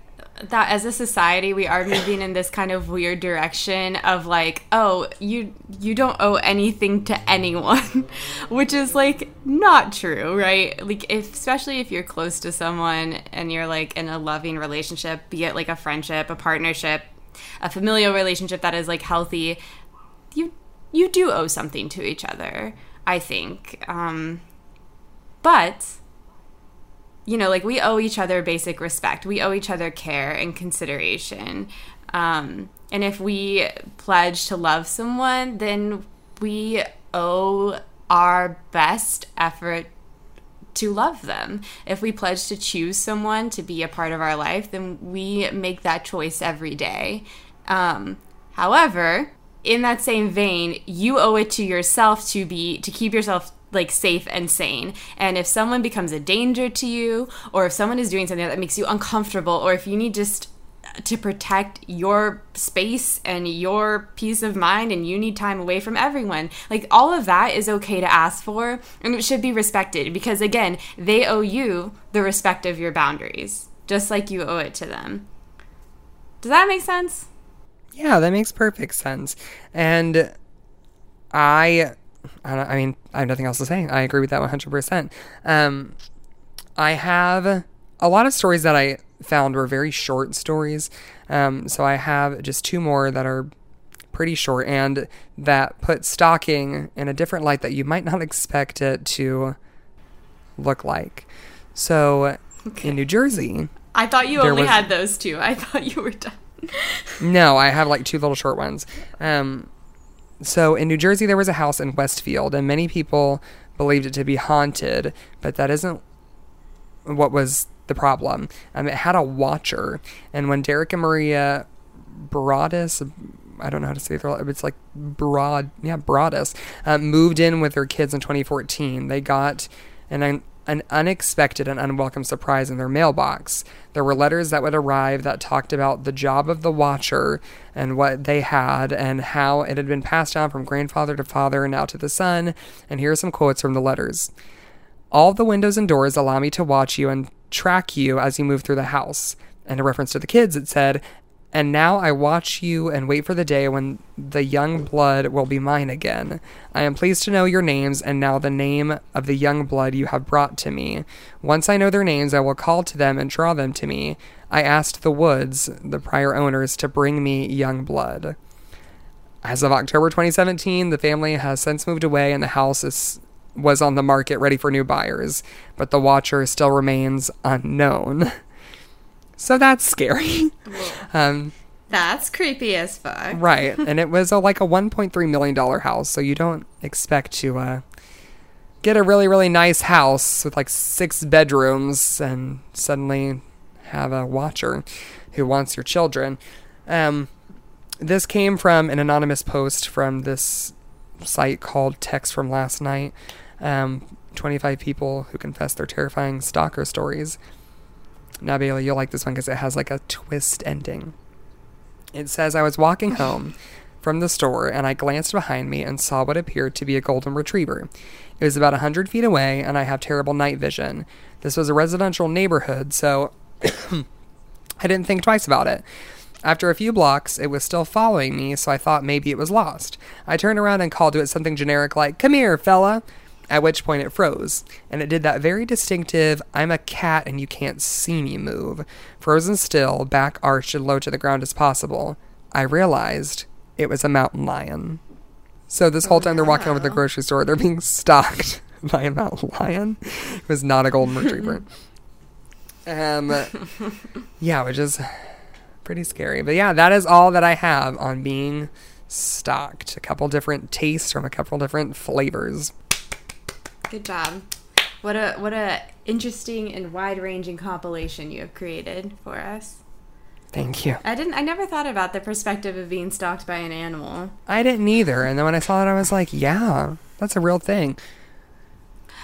that as a society, we are moving in this kind of weird direction of like, oh, you you don't owe anything to anyone, <laughs> which is like not true, right? Like, if, especially if you're close to someone and you're like in a loving relationship, be it like a friendship, a partnership, a familial relationship that is like healthy, you you do owe something to each other. I think, um, but you know, like we owe each other basic respect. We owe each other care and consideration. Um, and if we pledge to love someone, then we owe our best effort to love them. If we pledge to choose someone to be a part of our life, then we make that choice every day. Um, however, in that same vein, you owe it to yourself to be to keep yourself like safe and sane. And if someone becomes a danger to you, or if someone is doing something that makes you uncomfortable, or if you need just to protect your space and your peace of mind and you need time away from everyone. Like all of that is okay to ask for and it should be respected because again, they owe you the respect of your boundaries, just like you owe it to them. Does that make sense? Yeah, that makes perfect sense. And I I, I mean, I have nothing else to say. I agree with that 100%. Um, I have a lot of stories that I found were very short stories. Um, so I have just two more that are pretty short and that put stalking in a different light that you might not <laughs> expect it to look like. So okay. in New Jersey, I thought you only was, had those two. I thought you were done. <laughs> no, I have like two little short ones. Um, so in New Jersey, there was a house in Westfield, and many people believed it to be haunted, but that isn't what was the problem. Um, it had a watcher, and when Derek and Maria Broaddus, I don't know how to say it, it's like Broad, yeah, Broaddus, uh, moved in with their kids in 2014. They got an an unexpected and unwelcome surprise in their mailbox. There were letters that would arrive that talked about the job of the watcher and what they had and how it had been passed down from grandfather to father and now to the son. And here are some quotes from the letters. All the windows and doors allow me to watch you and track you as you move through the house. And a reference to the kids, it said, and now I watch you and wait for the day when the young blood will be mine again. I am pleased to know your names and now the name of the young blood you have brought to me. Once I know their names, I will call to them and draw them to me. I asked the Woods, the prior owners, to bring me young blood. As of October 2017, the family has since moved away and the house is was on the market ready for new buyers, but the watcher still remains unknown. <laughs> So that's scary. <laughs> um, that's creepy as fuck. Right. and it was a, <laughs> like a $1.3 million house. So you don't expect to uh, get a really, really nice house with like six bedrooms and suddenly have a watcher who wants your children. Um, this came from an anonymous post from this site called Text from Last Night. Um, 25 people who confess their terrifying stalker stories. Now, Bailey, you'll like this one because it has like a twist ending. It says, I was walking home from the store and I glanced behind me and saw what appeared to be a golden retriever. It was about a 100 feet away and I have terrible night vision. This was a residential neighborhood, so <coughs> I didn't think twice about it. After a few blocks, it was still following me, so I thought maybe it was lost. I turned around and called to it something generic like, Come here, fella at which point it froze, and it did that very distinctive I'm a cat and you can't see me move, frozen still, back arched and low to the ground as possible. I realized it was a mountain lion. So this whole time they're walking over to the grocery store, they're being <laughs> stalked <laughs> by a mountain lion. It was not a golden retriever. <laughs> um, yeah, which is pretty scary. But yeah, that is all that I have on being stalked. A couple different tastes from a couple different flavors. Good job. What a what a interesting and wide-ranging compilation you have created for us. Thank you. I didn't I never thought about the perspective of being stalked by an animal. I didn't either. And then when I saw it I was like, yeah, that's a real thing.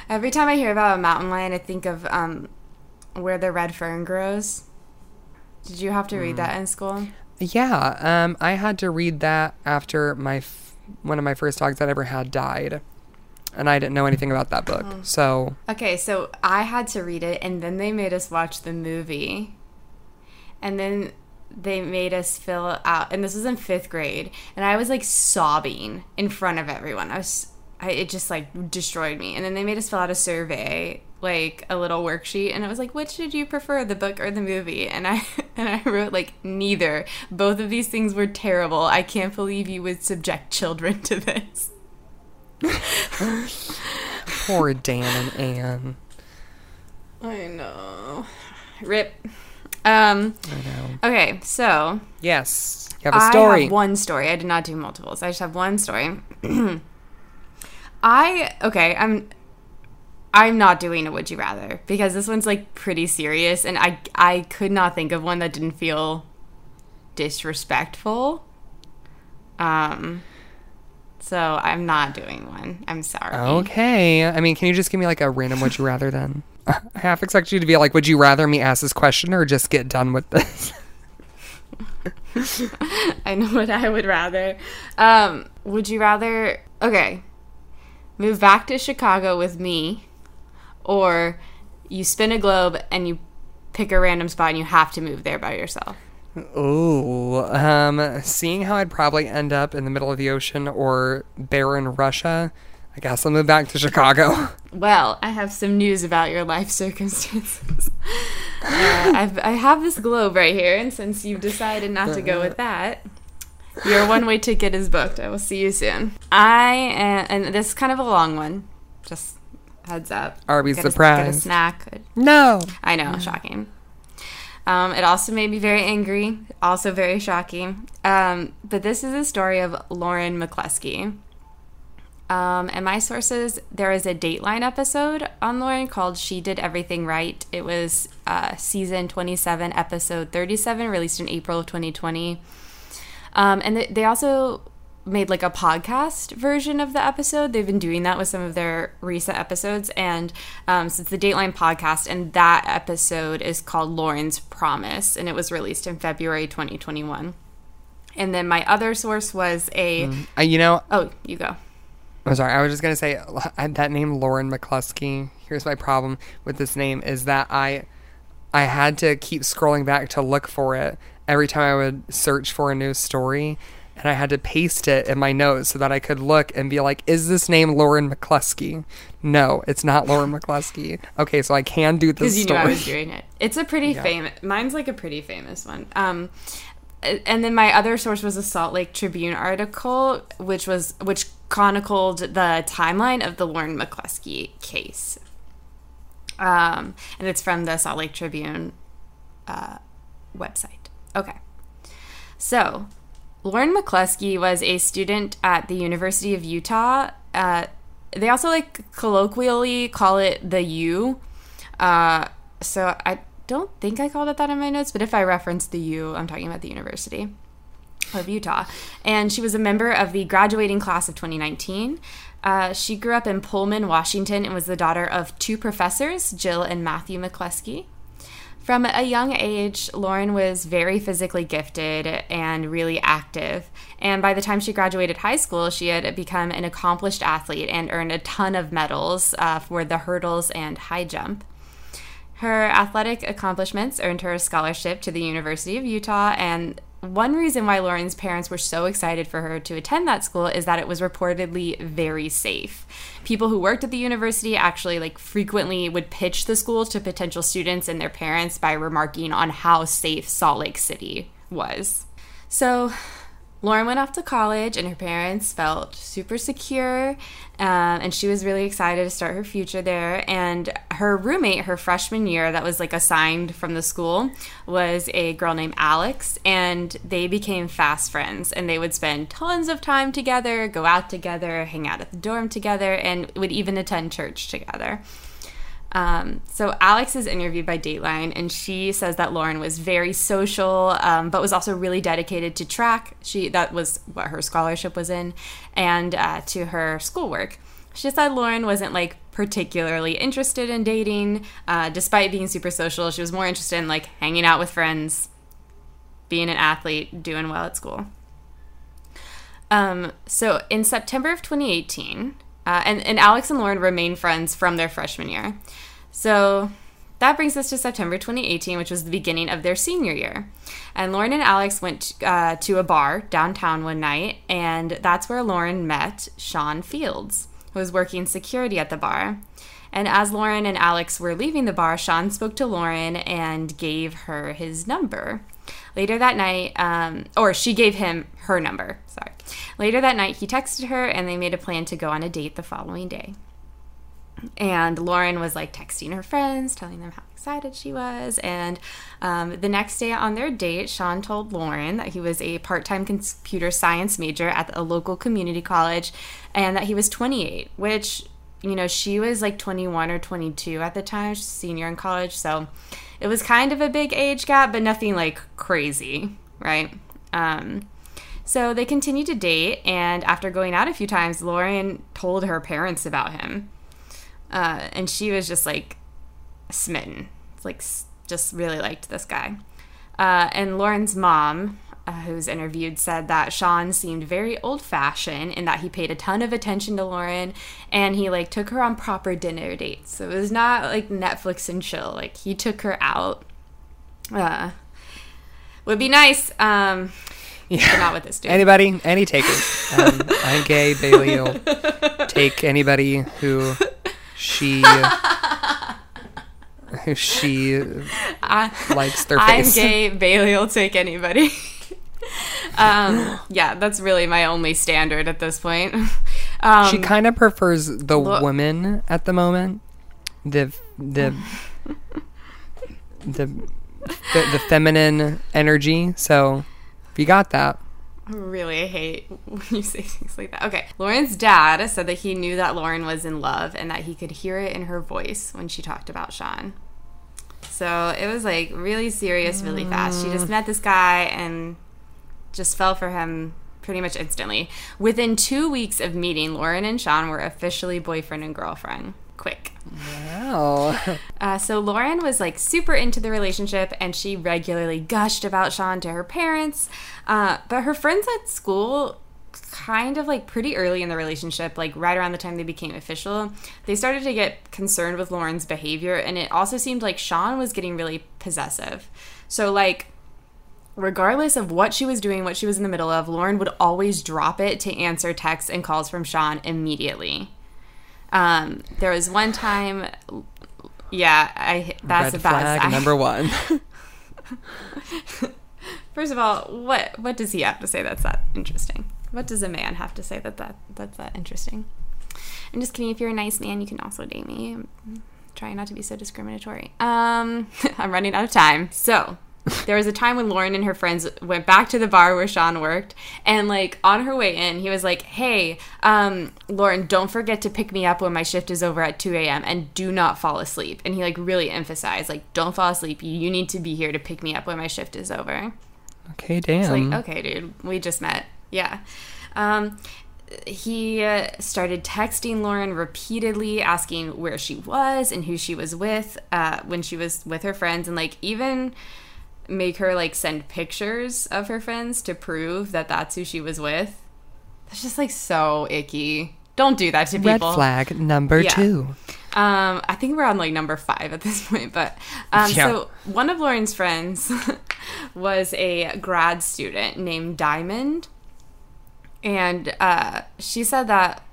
Every time I hear about a mountain lion, I think of um, where the red fern grows. Did you have to read mm. that in school? Yeah, um, I had to read that after my f- one of my first dogs that I ever had died and I didn't know anything about that book. Oh. So okay, so I had to read it, and then they made us watch the movie, and then they made us fill out, and this was in fifth grade, and I was like sobbing in front of everyone. I was, I, it just like destroyed me, and then they made us fill out a survey like a little worksheet and it was like which did you prefer the book or the movie <laughs> and i and i wrote like neither both of these things were terrible i can't believe you would subject children <laughs> to this Poor Dan and Ann. I know. Rip. Um, I know. okay, so Yes. You have a story. I have one story. I did not do multiples. I just have one story. <clears throat> I okay. I'm. I'm not doing a would you rather because this one's like pretty serious, and I I could not think of one that didn't feel disrespectful. Um. So I'm not doing one. I'm sorry. Okay. I mean, can you just give me like a random would you rather then? <laughs> I half expect you to be like, would you rather me ask this question or just get done with this? <laughs> <laughs> I know what I would rather. Um, would you rather okay, move back to Chicago with me, or you spin a globe and you pick a random spot and you have to move there by yourself? Ooh, um, seeing how I'd probably end up in the middle of the ocean or barren Russia, I guess I'll move back to Chicago. <laughs> Well, I have some news about your life circumstances. uh, I've, I have this globe right here, and since you've decided not to go with that, your one way ticket is booked. I will see you soon. I am, and this is kind of a long one. Just heads up. Arby's Get a- Get a snack. No. I know, shocking. Um, it also made me very angry, also very shocking. Um, but this is a story of Lauren McCluskey. Um, and my sources, there is a Dateline episode on Lauren called She Did Everything Right. It was uh, season 27, episode 37, released in April of 2020. Um, and they also made like a podcast version of the episode. They've been doing that with some of their recent episodes. And um, so it's the Dateline podcast. And that episode is called Lauren's Promise. And it was released in February 2021. And then my other source was a. Uh, you know, Oh, you go. I'm sorry. I was just gonna say <laughs> that name, Lauren McCluskey. Here's my problem with this name: is that I, I had to keep scrolling back to look for it every time I would search for a new story, and I had to paste it in my notes so that I could look and be like, "Is this name Lauren McCluskey?" No, it's not Lauren McCluskey. Okay, so I can do this because you knew I was doing it. It's a pretty Yeah. famous. Mine's like a pretty famous one. Um, and then my other source was a Salt Lake Tribune article, which was which chronicled the timeline of the Lauren McCluskey case. Um, and it's from the Salt Lake Tribune uh, website. Okay, so Lauren McCluskey was a student at the University of Utah. Uh, they also like colloquially call it the U. Uh, so I don't think I called it that in my notes, but if I reference the U, I'm talking about the University of Utah. And she was a member of the graduating class of 2019. Uh, she grew up in Pullman, Washington, and was the daughter of two professors, Jill and Matthew McCluskey. From a young age, Lauren was very physically gifted and really active. And by the time she graduated high school, she had become an accomplished athlete and earned a ton of medals uh, for the hurdles and high jump. Her athletic accomplishments earned her a scholarship to the University of Utah, and one reason why Lauren's parents were so excited for her to attend that school is that it was reportedly very safe. People who worked at the university actually like frequently would pitch the school to potential students and their parents by remarking on how safe Salt Lake City was. So, Lauren went off to college, and her parents felt super secure, um, and she was really excited to start her future there. And her roommate, her freshman year, that was like assigned from the school, was a girl named Alex, and they became fast friends. And they would spend tons of time together, go out together, hang out at the dorm together, and would even attend church together. Um, so Alex is interviewed by Dateline, and she says that Lauren was very social, um, but was also really dedicated to track. She that was what her scholarship was in, and uh, to her schoolwork. She said Lauren wasn't like particularly interested in dating, uh, despite being super social. She was more interested in like hanging out with friends, being an athlete, doing well at school. Um, so in September of 2018, uh, and, and Alex and Lauren remained friends from their freshman year. So that brings us to September 2018, which was the beginning of their senior year. And Lauren and Alex went uh, to a bar downtown one night, and that's where Lauren met Shawn Fields, who was working security at the bar. And as Lauren and Alex were leaving the bar, Shawn spoke to Lauren and gave her his number. Later that night, um, or she gave him her number, sorry. Later that night, he texted her and they made a plan to go on a date the following day. and Lauren was like texting her friends, telling them how excited she was. And um, the next day on their date, Shawn told Lauren that he was a part time computer science major at a local community college and that he was 28, which, you know, she was like 21 or 22 at the time, senior in college. So it was kind of a big age gap, but nothing like crazy, right? Um, so they continued to date, and after going out a few times, Lauren told her parents about him. Uh, and she was just like smitten. Like, just really liked this guy. Uh, and Lauren's mom, uh, who's interviewed, said that Shawn seemed very old fashioned in that he paid a ton of attention to Lauren and he like took her on proper dinner dates. So it was not like Netflix and chill. Like he took her out. Uh, would be nice. Um, <laughs> yeah. But not with this dude. Anybody? Any takers? um, I'm <laughs> gay. Bailey will take anybody who she who she I, likes their face. I'm gay. Bailey will take anybody. <laughs> um, yeah, that's really my only standard at this point. <laughs> Um, she kind of prefers the lo- woman at the moment. The the the, the the feminine energy. So if you got that. I really hate when you say things like that. Okay. Lauren's dad said that he knew that Lauren was in love and that he could hear it in her voice when she talked about Shawn. So it was like really serious, really fast. She just met this guy and just fell for him pretty much instantly. Within two weeks of meeting, Lauren and Shawn were officially boyfriend and girlfriend. Quick. Wow. <laughs> Uh, so Lauren was like super into the relationship and she regularly gushed about Shawn to her parents. Uh, but her friends at school, kind of like pretty early in the relationship, like right around the time they became official, they started to get concerned with Lauren's behavior. And it also seemed like Shawn was getting really possessive. So, like, regardless of what she was doing, what she was in the middle of, Lauren would always drop it to answer texts and calls from Shawn immediately. Um, there was one time, yeah, I that's Red about flag number <laughs> one. First of all, what what does he have to say that's that interesting? What does a man have to say that, that that's that interesting? I'm just kidding. If you're a nice man, you can also date me. I'm trying not to be so discriminatory. Um, <laughs> I'm running out of time. So there was a time when Lauren and her friends went back to the bar where Shawn worked, and like on her way in, he was like, "Hey, um, Lauren, don't forget to pick me up when my shift is over at 2 a.m. and do not fall asleep." And he like really emphasized, like, "Don't fall asleep. You need to be here to pick me up when my shift is over." Okay, damn. like, okay, dude, we just met. Yeah. Um, he uh, started texting Lauren repeatedly, asking where she was and who she was with uh, when she was with her friends, and like even make her like send pictures of her friends to prove that that's who she was with. That's just like so icky. Don't do that to people. Red flag number yeah. two. Um, I think we're on like number five at this <laughs> point, but um, yeah. so one of Lauren's friends <laughs> was a grad student named Diamond, and uh, she said that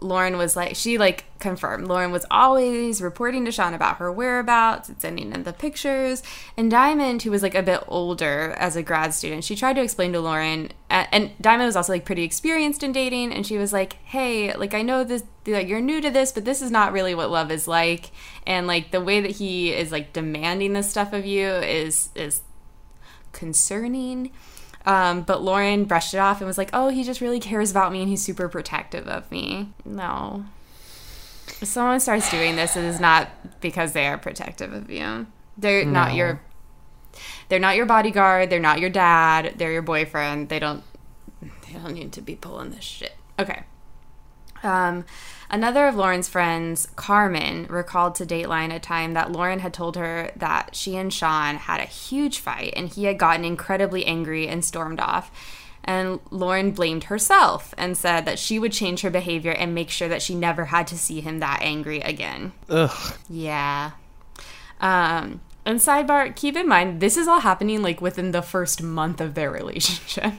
Lauren was like, she like confirmed. Lauren was always reporting to Shawn about her whereabouts and sending him the pictures. And Diamond, who was like a bit older as a grad student, she tried to explain to Lauren, and Diamond was also like pretty experienced in dating. And she was like, hey, like, I know this, like, you're new to this, but this is not really what love is like. And like, the way that he is like demanding this stuff of you is, is concerning. Um, but Lauren brushed it off and was like, oh, he just really cares about me and he's super protective of me. No. If someone starts doing this, it is not because they are protective of you. They're no. not your they're not your bodyguard, they're not your dad, they're your boyfriend. They don't they don't need to be pulling this shit. Okay. Um Another of Lauren's friends, Carmen, recalled to Dateline a time that Lauren had told her that she and Shawn had a huge fight and he had gotten incredibly angry and stormed off. And Lauren blamed herself and said that she would change her behavior and make sure that she never had to see him that angry again. Ugh. Yeah. Um, and sidebar, keep in mind, this is all happening like within the first month of their <laughs> relationship.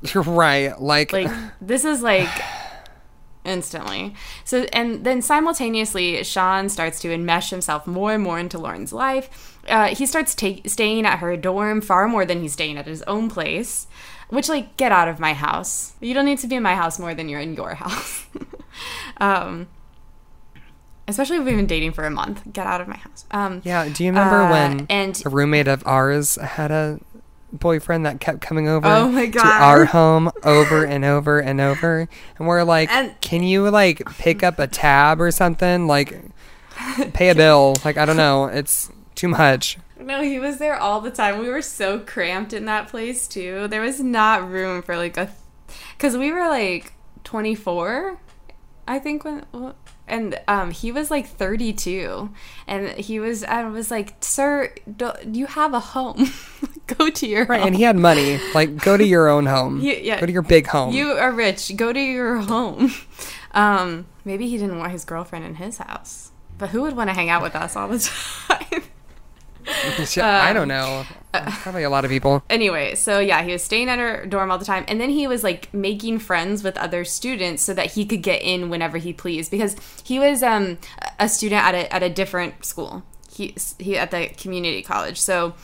You're right. Like, like this is like <sighs> <sighs> <sighs> instantly. So, and then simultaneously, Shawn starts to enmesh himself more and more into Lauren's life. Uh, he starts take, staying at her dorm far more than he's staying at his own place, which, like, get out of my house. You don't need to be in my house more than you're in your <laughs> house. um, especially if we've been dating for a month. Get out of my house. Um, Yeah, do you remember Uh, when and- a roommate of ours had a boyfriend that kept coming over Oh my to our <laughs> home over and over and over? And we're like, And- can you like pick up a tab or something? Like, pay a <laughs> bill. Like, I don't know. It's too much. No, he was there all the time. We were so cramped in that place too. There was not room for like a, because we were like 24, I think when, and um, he was like 32, and he was. I was like, sir, do you have a home? <laughs> <laughs> Go to your Right, home. and he had money. Like, go to your own home. <laughs> Yeah, yeah. Go to your big home. You are rich. Go to your home. <laughs> Um, maybe he didn't want his girlfriend in his house. But who would want to hang out with us all the time? I don't know. Probably a lot of people. anyway, so yeah, he was staying at her dorm all the time, and then he was like making friends with other students so that he could get in whenever he pleased because he was um a student at a at a different school. He he at the community college, so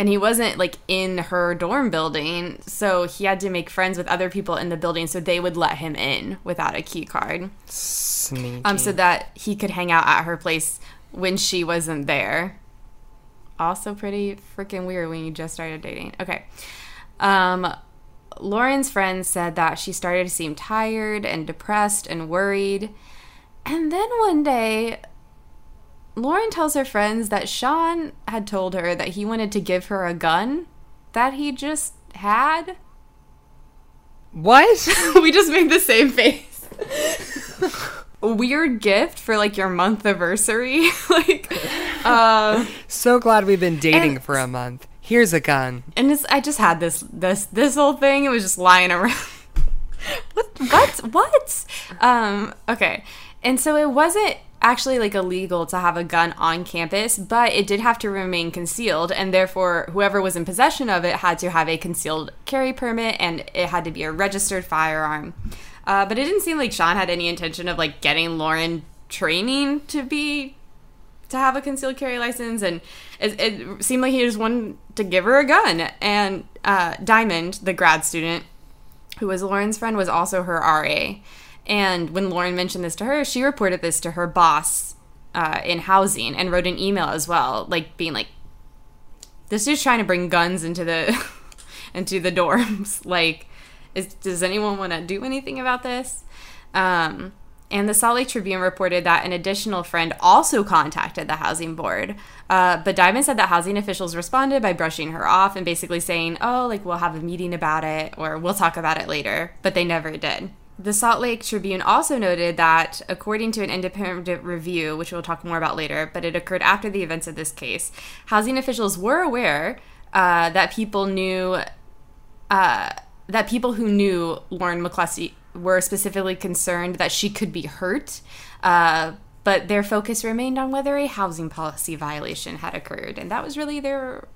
and he wasn't like in her dorm building, so he had to make friends with other people in the building so they would let him in without a key card. Sneaky. Um, so that he could hang out at her place when she wasn't there. Also, pretty freaking weird when you just started dating. Okay. Um, Lauren's friend said that she started to seem tired and depressed and worried. And then one day, Lauren tells her friends that Shawn had told her that he wanted to give her a gun that he just had. what? <laughs> we just made the same face. Weird gift for like your month anniversary. <laughs> like, uh, so glad we've been dating for a month. Here's a gun. and it's, I just had this this this whole thing. It was just lying around. <laughs> what what what? Um. Okay. And so it wasn't actually like illegal to have a gun on campus, but it did have to remain concealed, and therefore whoever was in possession of it had to have a concealed carry permit, and it had to be a registered firearm. Uh, but it didn't seem like Shawn had any intention of like getting Lauren training to be to have a concealed carry license, and it, it seemed like he just wanted to give her a gun. And uh, Diamond, the grad student who was Lauren's friend, was also her RA. And when Lauren mentioned this to her, she reported this to her boss uh, in housing and wrote an email as well, like being like, "This is trying to bring guns into the <laughs> into the dorms. <laughs> Like, is, does anyone want to do anything about this?" Um, and the Salt Lake Tribune reported that an additional friend also contacted the housing board. Uh, but Diamond said that housing officials responded by brushing her off and basically saying, oh, like, we'll have a meeting about it or we'll talk about it later. But they never did. The Salt Lake Tribune also noted that, according to an independent review, which we'll talk more about later, but it occurred after the events of this case, housing officials were aware uh, that people knew uh, that people who knew Lauren McCluskey were specifically concerned that she could be hurt, uh, but their focus remained on whether a housing policy violation had occurred, and that was really their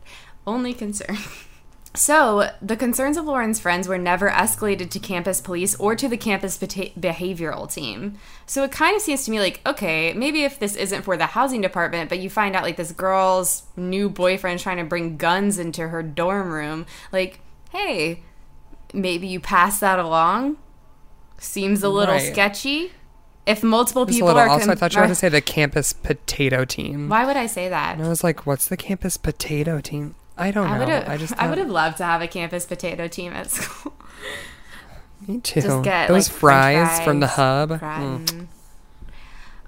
only concern. <laughs> So, the concerns of Lauren's friends were never escalated to campus police or to the campus beta- behavioral team. So, it kind of seems to me like, okay, maybe if this isn't for the housing department, but you find out like this girl's new boyfriend trying to bring guns into her dorm room, like, hey, maybe you pass that along. Seems a little Right. sketchy. If multiple Just people little. are. also, I thought you were going <laughs> to say the campus potato team. Why would I say that? And I was like, what's the campus potato team? I don't I know. have. I just I would have loved to have a campus potato team at <laughs> school. <laughs> Me too. Just get Those like, fries, french from the hub. Mm.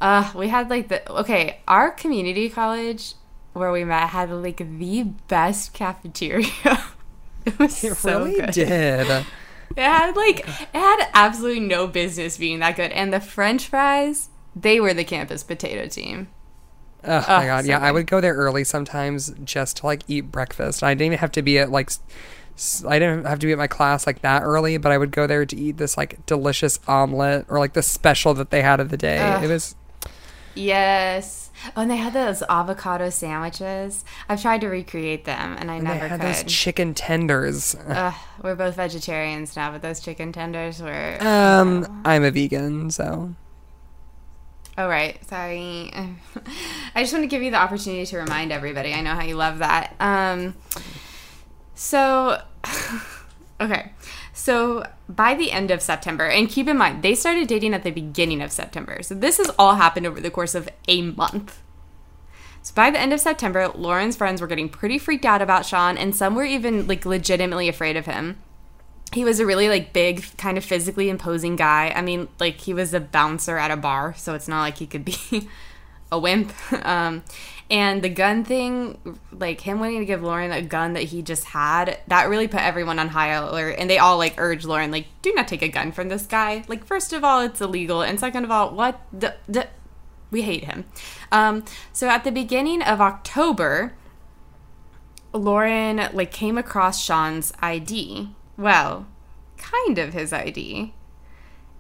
Uh, we had like the okay. Our community college where we met had like the best cafeteria. <laughs> it was It so really good. did. It had like it had absolutely no business being that good, and the French fries they were the campus potato team. Oh, Oh, my god, yeah, I would go there early sometimes just to like eat breakfast. I didn't even have to be at like, I didn't have to be at my class like that early, but I would go there to eat this like delicious omelet or like the special that they had of the day. Ugh. It was Yes. Oh, and they had those avocado sandwiches. I've tried to recreate them, and I and they never had could. those chicken tenders. Ugh, we're both vegetarians now, but those chicken tenders were. Um, I'm a vegan, so Oh, right. Sorry. <laughs> I just want to give you the opportunity to remind everybody. I know how you love that. Um, so, <laughs> okay. So by the end of September, and keep in mind, they started dating at the beginning of September. So this has all happened over the course of a month. So by the end of September, Lauren's friends were getting pretty freaked out about Shawn, and some were even like legitimately afraid of him. He was a really like big, kind of physically imposing guy. I mean, like he was a bouncer at a bar, so it's not like he could be <laughs> a wimp. <laughs> Um, and the gun thing, like him wanting to give Lauren a gun that he just had, that really put everyone on high alert. And they all like urged Lauren, like, do not take a gun from this guy. Like, first of all, it's illegal, and second of all, what the, the we hate him. Um, so at the beginning of October, Lauren like came across Shawn's ID. Well, kind of his ID.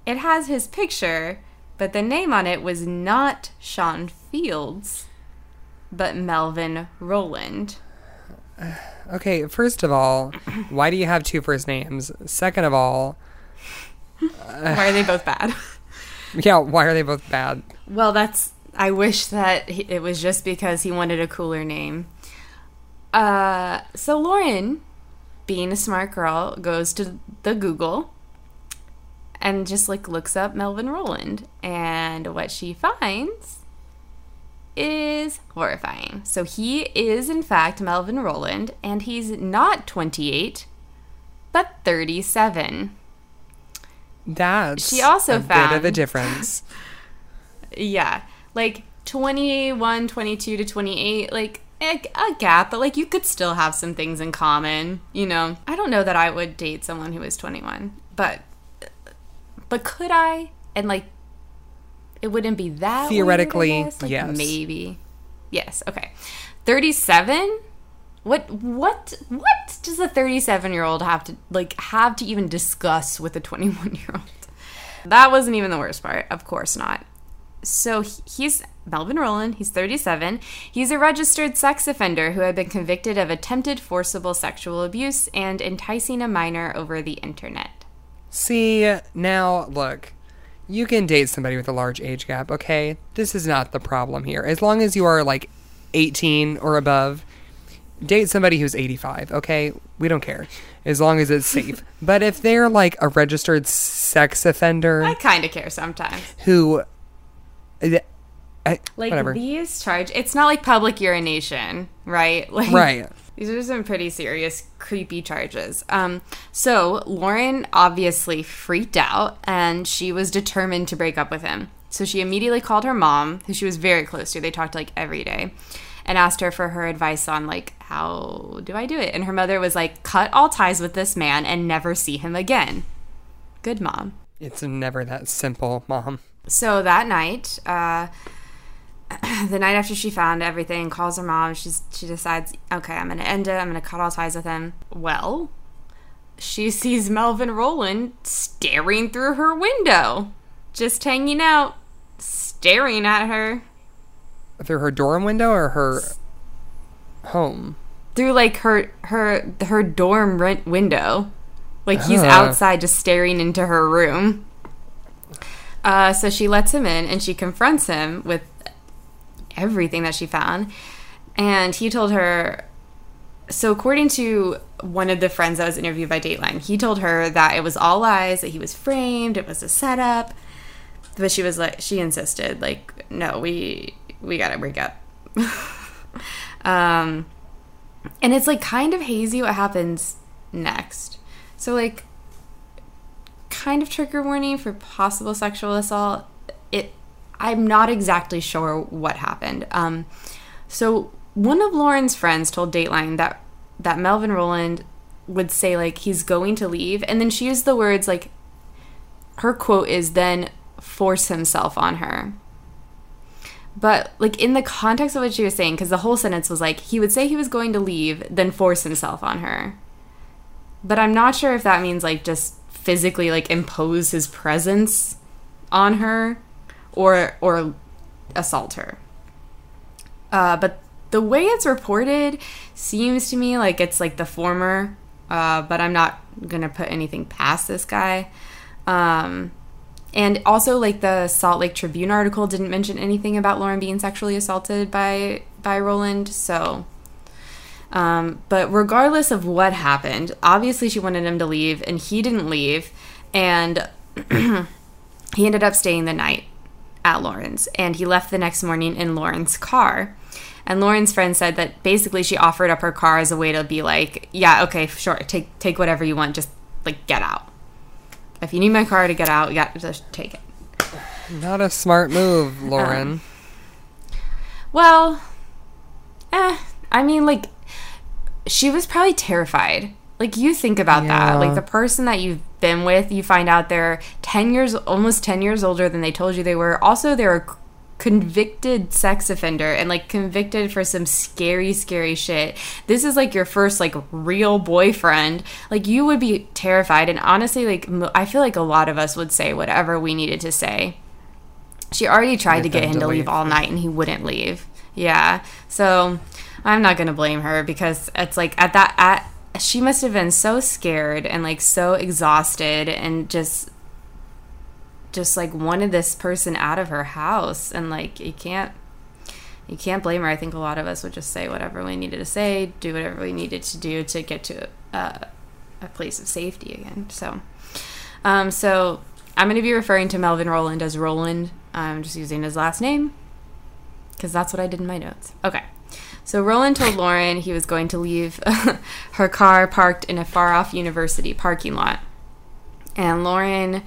It has his picture, but the name on it was not Shawn Fields, but Melvin Rowland. Okay, first of all, why do you have two first names? Second of all, <laughs> Why are they both bad? <laughs> yeah, why are they both bad? Well, that's. I wish that it was just because he wanted a cooler name. Uh, so Lauren, being a smart girl, goes to the Google and just like looks up Melvin Rowland. and what she finds is horrifying. So he is in fact Melvin Rowland, and he's not 28, but 37. That's She also a bit of a difference. <laughs> Yeah. Like 21, 22 to 28, like a, a gap, but like you could still have some things in common, you know. I don't know that I would date someone who was 21, but but could I? And like it wouldn't be that Theoretically, guess? Like, yes. Maybe. Yes, okay. 37? What what what does a 37-year-old have to like have to even discuss with a 21-year-old? That wasn't even the worst part. Of course not. So he's Melvin Rowland. He's 37. He's a registered sex offender who had been convicted of attempted forcible sexual abuse and enticing a minor over the internet. See, now look, you can date somebody with a large age gap, okay? This is not the problem here. As long as you are like 18 or above, date somebody who's 85, okay? We don't care. As long as it's safe. <laughs> but if they're like a registered sex offender I kind of care sometimes. who. I, Like whatever. these charge, it's not like public urination, right? <laughs> Like Right. These are some pretty serious, creepy charges. Um, so Lauren obviously freaked out, and she was determined to break up with him. So she immediately called her mom, who she was very close to. They talked like every day, and asked her for her advice on like how do I do it. And her mother was like, "Cut all ties with this man and never see him again." Good mom. It's never that simple, mom. So that night, uh, <clears throat> the night after she found everything, calls her mom. She's she decides, okay, I'm gonna end it. I'm gonna cut all ties with him. Well, she <laughs> sees Melvin Rowland staring through her window, just hanging out, staring at her Through her dorm window or her home? through like her her her dorm rent window. Like he's Huh. outside just staring into her room. Uh, so she lets him in and she confronts him with everything that she found. And he told her so according to one of the friends that was interviewed by Dateline, he told her that it was all lies, that he was framed, it was a setup. But she was like she insisted, like, no, we we gotta break up. <laughs> um and it's like kind of hazy what happens next. So like kind of trigger warning for possible sexual assault. I'm not exactly sure what happened. Um so one of Lauren's friends told Dateline that that Melvin Rowland would say like he's going to leave and then she used the words like her quote is then force himself on her. But like in the context of what she was saying, because the whole sentence was like he would say he was going to leave, then force himself on her. But I'm not sure if that means like just physically like impose his presence on her, or or assault her. Uh, but the way it's reported seems to me like it's like the former. Uh, but I'm not gonna put anything past this guy. Um, and also, like the Salt Lake Tribune article didn't mention anything about Lauren being sexually assaulted by by Rowland. So, Um, but regardless of what happened, obviously she wanted him to leave, and he didn't leave. And <clears throat> he ended up staying the night at Lauren's, and he left the next morning in Lauren's car. And Lauren's friend said that basically she offered up her car as a way to be like, yeah, okay, sure, take take whatever you want, just like get out. If you need my car to get out, yeah, just take it. Not a smart move, Lauren. Um, well, eh, I mean, like, she was probably terrified. Like, you think about yeah. that. Like, the person that you've been with, you find out they're 10 years, almost 10 years older than they told you they were. Also, they're a convicted sex offender and like convicted for some scary scary shit this is like your first like real boyfriend like you would be terrified and honestly like i feel like a lot of us would say whatever we needed to say she already tried to get him to leave. leave all night and he wouldn't leave yeah so i'm not gonna blame her because it's like at that at she must have been so scared and like so exhausted and just just like wanted this person out of her house. And like you can't you can't blame her. I think a lot of us would just say whatever we needed to say do whatever we needed to do to get to a, a place of safety again. So um, so i'm going to be referring to melvin Rowland as rowland i'm just using his last name because that's what i did in my notes. Okay so Rowland told Lauren he was going to leave <laughs> her car parked in a far off university parking lot. And Lauren,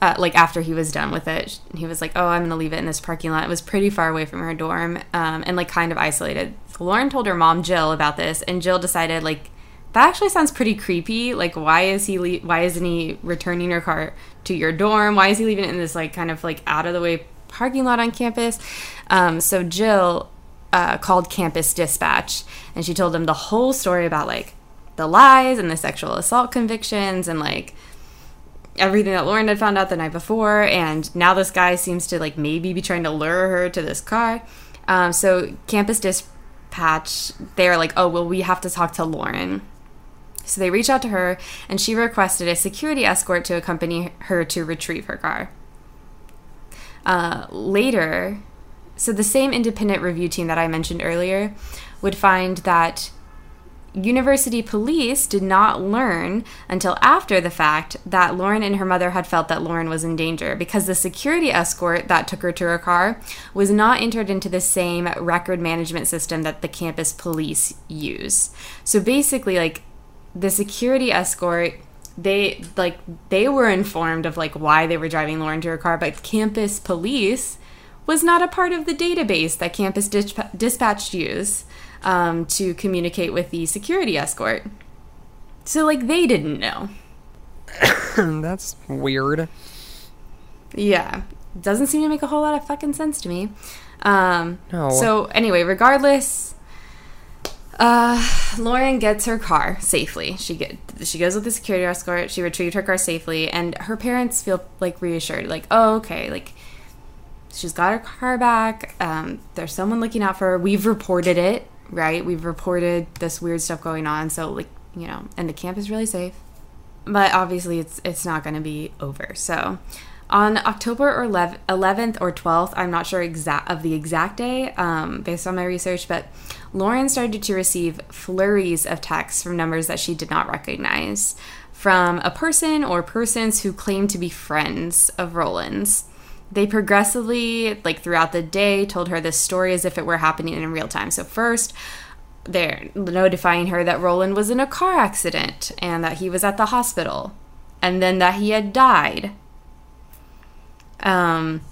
uh, like after he was done with it, he was like, "Oh, I'm going to leave it in this parking lot." It was pretty far away from her dorm, um, and like kind of isolated. So Lauren told her mom Jill about this, and Jill decided like that actually sounds pretty creepy. Like, why is he? Le- why isn't he returning your car to your dorm? Why is he leaving it in this like kind of like out of the way parking lot on campus? Um, so Jill uh, called Campus Dispatch, and she told them the whole story about like the lies and the sexual assault convictions and like everything that Lauren had found out the night before. And now this guy seems to like maybe be trying to lure her to this car. Um, so Campus Dispatch, they're like, oh well, we have to talk to Lauren. So they reach out to her, and she requested a security escort to accompany her to retrieve her car. Uh, later, so the same independent review team that I mentioned earlier would find that university police did not learn until after the fact that Lauren and her mother had felt that Lauren was in danger because the security escort that took her to her car was not entered into the same record management system that the campus police use. So basically like the security escort they like they were informed of like why they were driving Lauren to her car but campus police was not a part of the database that Campus Disp- Dispatch used um, to communicate with the security escort. So, like, they didn't know. <coughs> That's weird. Yeah. Doesn't seem to make a whole lot of fucking sense to me. Um, no. So, anyway, regardless, uh, Lauren gets her car safely. She get she goes with the security escort. She retrieved her car safely, and her parents feel like reassured, like, oh, okay, like she's got her car back. Um, there's someone looking out for her. We've reported it, right? We've reported this weird stuff going on. So like you know, and the camp is really safe. But obviously, it's it's not going to be over. So on October or 11th or 12th, I'm not sure exact of the exact day, um, based on my research, but Lauren started to receive flurries of texts from numbers that she did not recognize from a person or persons who claimed to be friends of Rowland's they progressively, like throughout the day, told her this story as if it were happening in real time. So, first, they're notifying her that Rowland was in a car accident and that he was at the hospital, and then that he had died. Um,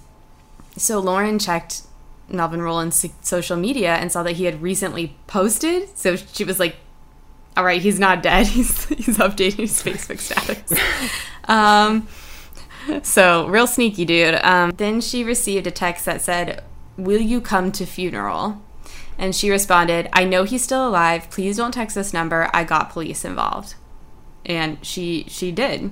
so Lauren checked Melvin Rowland's social media and saw that he had recently posted. So she was like, "All right, he's not dead. <laughs> He's he's updating his Facebook status." <laughs> um, <laughs> so real sneaky dude. Um, then she received a text that said, "Will you come to funeral?" And she responded, "I know he's still alive. Please don't text this number. I got police involved." And she she did.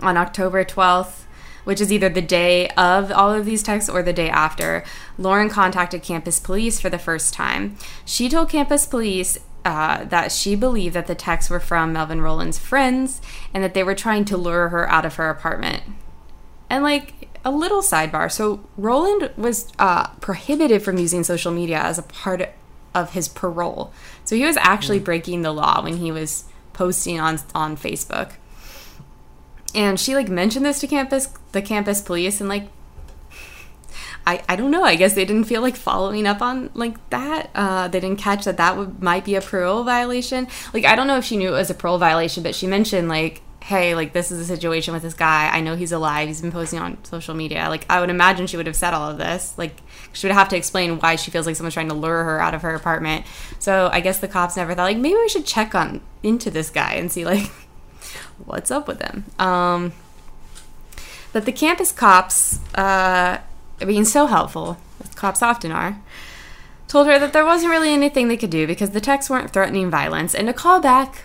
On October 12th, which is either the day of all of these texts or the day after, Lauren contacted campus police for the first time. She told campus police uh, that she believed that the texts were from Melvin Rowland's friends and that they were trying to lure her out of her apartment. And like a little sidebar so Rowland was uh, prohibited from using social media as a part of his parole. So he was actually breaking the law when he was posting on on Facebook. And she like mentioned this to campus the campus police and like I, I don't know. I guess they didn't feel like following up on like that. Uh, they didn't catch that that would, might be a parole violation. Like I don't know if she knew it was a parole violation, but she mentioned like, hey, like this is a situation with this guy. I know he's alive. He's been posting on social media. Like I would imagine she would have said all of this. Like she would have to explain why she feels like someone's trying to lure her out of her apartment. So I guess the cops never thought like maybe we should check on into this guy and see like <laughs> what's up with him. Um, but the campus cops. Uh, being so helpful, as cops often are, told her that there wasn't really anything they could do because the texts weren't threatening violence and to call back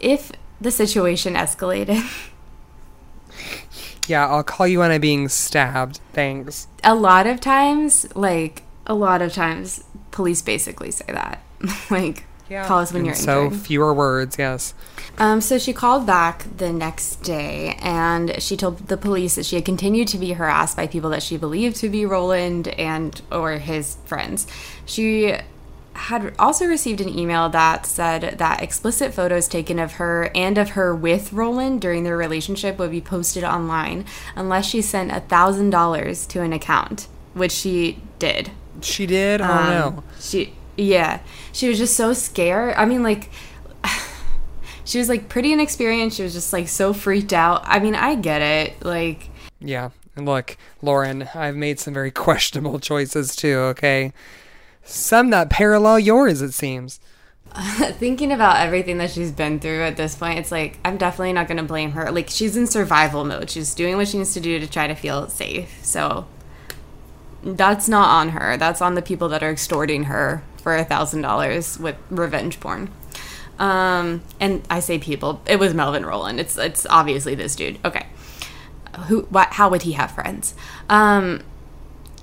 if the situation escalated. <laughs> Yeah, I'll call you when I'm being stabbed. Thanks. a lot of times, like, a lot of times, police basically say that. <laughs> like, call us when And you're in so injured. fewer words, yes. Um, so she called back the next day and she told the police that she had continued to be harassed by people that she believed to be Rowland and or his friends. She had also received an email that said that explicit photos taken of her and of her with Rowland during their relationship would be posted online unless she sent a thousand dollars to an account, which she did. She did? Oh Um, no. She yeah. She was just so scared. I mean like <sighs> she was like pretty inexperienced. She was just like so freaked out. I mean, I get it. Like Yeah. And look, Lauren, I've made some very <laughs> questionable choices too, okay? Some that parallel yours, it seems. <laughs> thinking about everything that she's been through at this point, it's like I'm definitely not going to blame her. Like she's in survival mode. She's doing what she needs to do to try to feel safe. So that's not on her. That's on the people that are extorting her for a thousand dollars with revenge porn. Um, and I say people. It was Melvin Rowland. It's it's obviously this dude. Okay, who? What? How would he have friends? Um,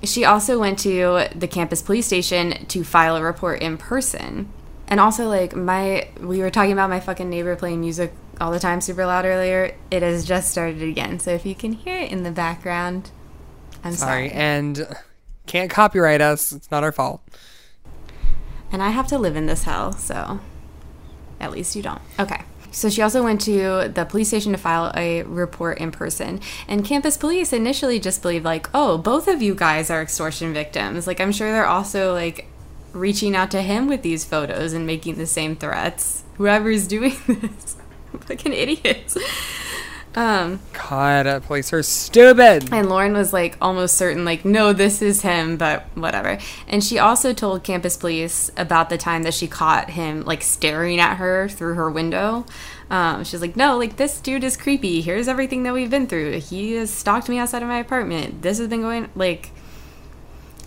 she also went to the campus police station to file a report in person. And also, like my, we were talking about my fucking neighbor playing music all the time, super loud earlier. It has just started again. So if you can hear it in the background, I'm Sorry. sorry. And can't copyright us. It's not our fault. And I have to live in this hell, so at least you don't. Okay. So she also went to the police station to file a report in person. And campus police initially just believed, like, oh, both of you guys are extortion victims. Like, I'm sure they're also, like, reaching out to him with these photos and making the same threats. Whoever's doing <laughs> this. Fucking idiots. Um, God, uh, police are stupid. and Lauren was like almost certain, like, no, this is him, but whatever. And she also told campus police about the time that she caught him like staring at her through her window. Um, she's like, no, like this dude is creepy. Here's everything that we've been through. He has stalked me outside of my apartment. This has been going like.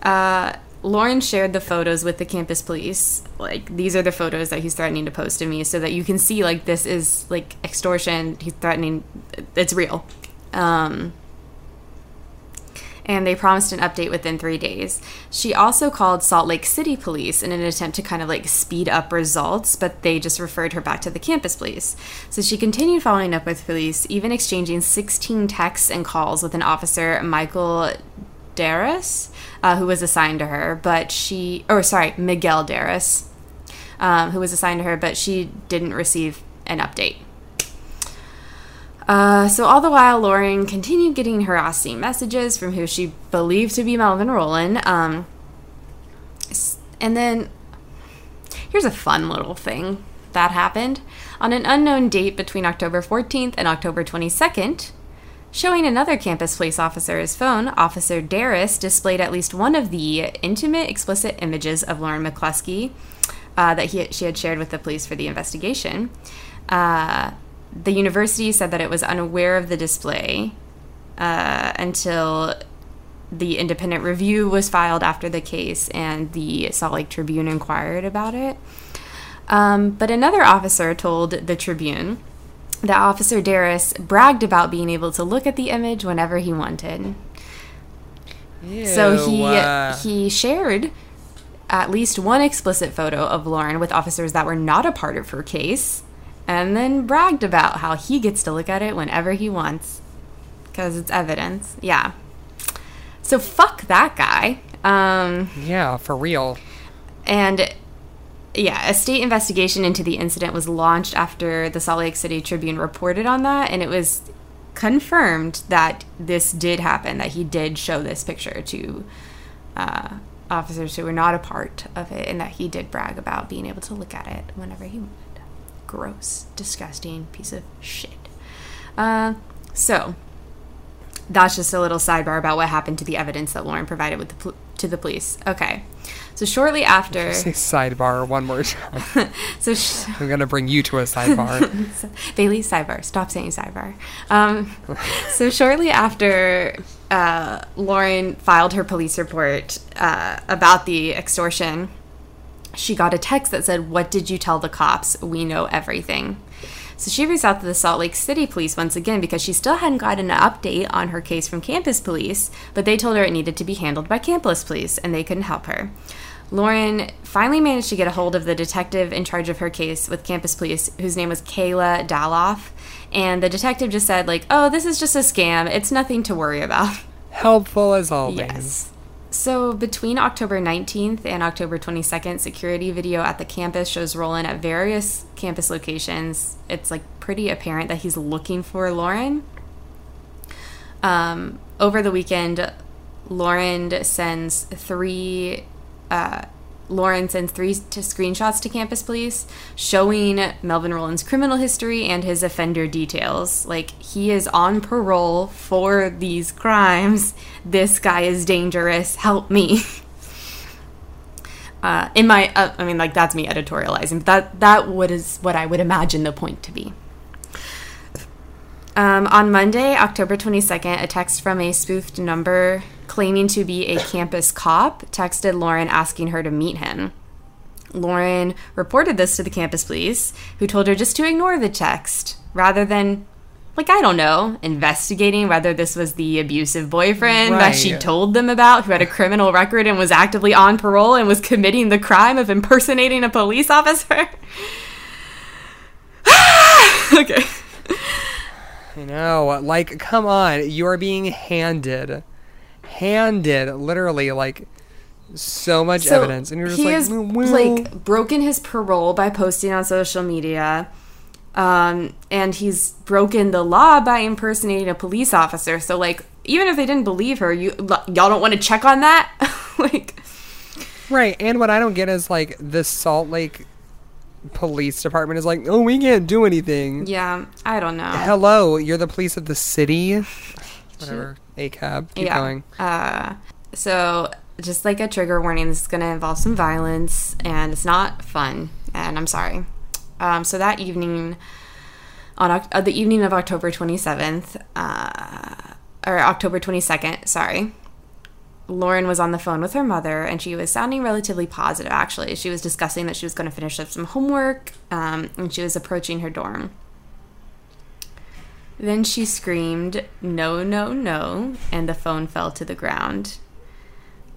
Uh, Lauren shared the photos with the campus police. Like these are the photos that he's threatening to post to me, so that you can see like this is like extortion. He's threatening. It's real. Um, and they promised an update within three days. She also called Salt Lake City police in an attempt to kind of like speed up results, but they just referred her back to the campus police. So she continued following up with police, even exchanging 16 texts and calls with an officer, Michael Deras, uh, who was assigned to her, but she, or sorry, Miguel Deras, um, who was assigned to her, but she didn't receive an update. Uh, so all the while, Lauren continued getting harassing messages from who she believed to be Melvin Rowland. Um, and then here's a fun little thing that happened on an unknown date between October 14th and October 22nd. Showing another campus police officer his phone, Officer Deras displayed at least one of the intimate, explicit images of Lauren McCluskey uh, that he, she had shared with the police for the investigation. Uh, the university said that it was unaware of the display uh, until the independent review was filed after the case and the Salt Lake Tribune inquired about it. Um, but another officer told the Tribune that Officer Deras bragged about being able to look at the image whenever he wanted. So he he shared at least one explicit photo of Lauren with officers that were not a part of her case, and then bragged about how he gets to look at it whenever he wants because it's evidence. Yeah. So fuck that guy. Um, yeah, for real. and yeah, a state investigation into the incident was launched after the Salt Lake City Tribune reported on that, and it was confirmed that this did happen, that he did show this picture to uh, officers who were not a part of it, and that he did brag about being able to look at it whenever he wanted. Gross, disgusting piece of shit. Uh, so, that's just a little sidebar about what happened to the evidence that Lauren provided with the pol- to the police. Okay. So shortly after, Say sidebar one more time. <laughs> so sh- I'm gonna bring you to a sidebar. <laughs> Bailey sidebar. Stop saying sidebar. Um, so shortly after uh, Lauren filed her police report uh, about the extortion, she got a text that said, "What did you tell the cops? We know everything." So she reached out to the Salt Lake City police once again because she still hadn't gotten an update on her case from campus police, but they told her it needed to be handled by campus police and they couldn't help her. Lauren finally managed to get a hold of the detective in charge of her case with campus police, whose name was Kayla Dallof. And the detective just said, like, oh, this is just a scam. It's nothing to worry about. Helpful as always. Yes. So between October 19th and October 22nd, security video at the campus shows Rowland at various campus locations. It's like pretty apparent that he's looking for Lauren. Um, over the weekend, Lauren sends three. Uh, Lauren sends three to screenshots to campus police showing Melvin Rowland's criminal history and his offender details. Like, he is on parole for these crimes. This guy is dangerous. Help me. <laughs> Uh, in my, uh, I mean, like that's me editorializing. But that that is what I would imagine the point to be. Um, on Monday, October 22nd, a text from a spoofed number claiming to be a campus cop texted Lauren asking her to meet him. Lauren reported this to the campus police, who told her just to ignore the text rather than, like, I don't know, investigating whether this was the abusive boyfriend that she told them about who had a criminal record and was actively on parole and was committing the crime of impersonating a police officer. <sighs> okay. I know. Like, come on. You are being handed, handed, literally, like, so much So evidence, and you're just he like, has like broken his parole by posting on social media, um, and he's broken the law by impersonating a police officer. So like, even if they didn't believe her, you y'all don't want to check on that, <laughs> like. right. And what I don't get is like the Salt Lake Police Department is like, oh, we can't do anything. Yeah, I don't know. Hello, you're the police of the city. <laughs> Whatever. A cab. Keep yeah. going. Uh, so just like a trigger warning, this is going to involve some violence, and it's not fun. And I'm sorry. Um, so that evening, on uh, the evening of October 27th, uh, or October 22nd, sorry. Lauren was on the phone with her mother, and she was sounding relatively positive. Actually, she was discussing that she was going to finish up some homework, um, and she was approaching her dorm. Then she screamed, No, no, no, and the phone fell to the ground.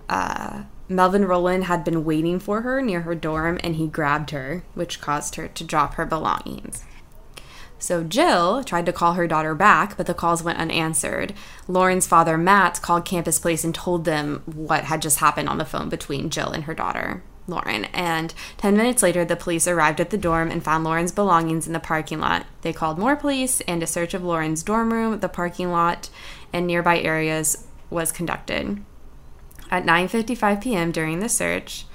Uh, Melvin Rowland had been waiting for her near her dorm, and he grabbed her, which caused her to drop her belongings. So Jill tried to call her daughter back, but the calls went unanswered. Lauren's father, Matt, called Campus Place and told them what had just happened on the phone between Jill and her daughter, Lauren. And 10 minutes later, the police arrived at the dorm and found Lauren's belongings in the parking lot. They called more police, and a search of Lauren's dorm room, the parking lot, and nearby areas was conducted. At 9:55 p.m. during the search,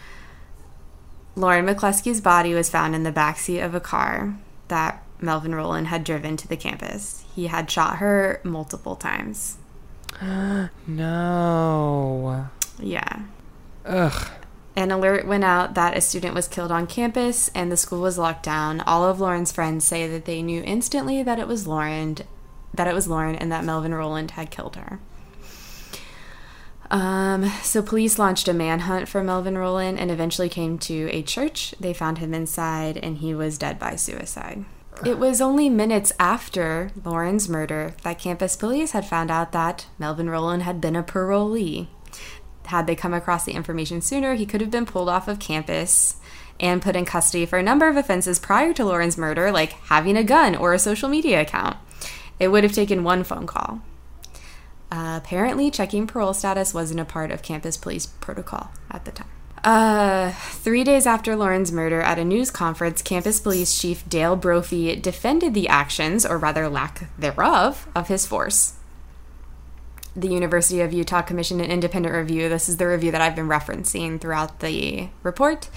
Lauren McCluskey's body was found in the backseat of a car that Melvin Rowland had driven to the campus. He had shot her multiple times. <gasps> No. Yeah. Ugh. An alert went out that a student was killed on campus and the school was locked down. All of Lauren's friends say that they knew instantly that it was Lauren, that it was Lauren and that Melvin Rowland had killed her. Um, so police launched a manhunt for Melvin Rowland and eventually came to a church. They found him inside and he was dead by suicide. It was only minutes after Lauren's murder that campus police had found out that Melvin Rowland had been a parolee. Had they come across the information sooner, he could have been pulled off of campus and put in custody for a number of offenses prior to Lauren's murder, like having a gun or a social media account. It would have taken one phone call. Uh, apparently, checking parole status wasn't a part of campus police protocol at the time. Uh, three days after Lauren's murder at a news conference, campus police chief Dale Brophy defended the actions, or rather lack thereof, of his force. The University of Utah commissioned an independent review. This is the review that I've been referencing throughout the report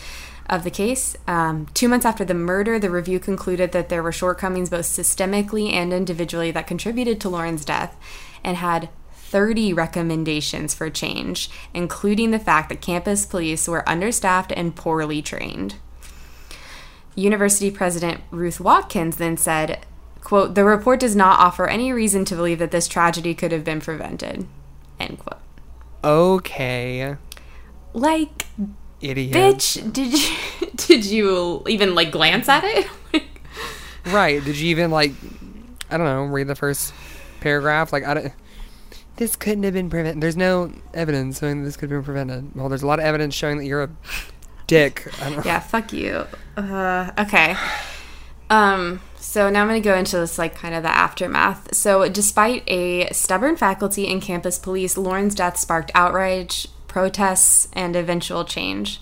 of the case. Um, two months after the murder, the review concluded that there were shortcomings both systemically and individually that contributed to Lauren's death and had 30 recommendations for change, including the fact that campus police were understaffed and poorly trained. University President Ruth Watkins then said, quote, the report does not offer any reason to believe that this tragedy could have been prevented, end quote. Okay. Like, Idiot. bitch, did you, <laughs> did you even, like, glance at it? <laughs> Right. Did you even like I don't know, read the first paragraph? Like I don't this couldn't have been prevented. There's no evidence showing that this could have been prevented. Well, there's a lot of evidence showing that you're a dick. I don't yeah, fuck you. Uh, okay. Um, so now I'm going to go into this, like, kind of the aftermath. So, despite a stubborn faculty and campus police, Lauren's death sparked outrage, protests, and eventual change.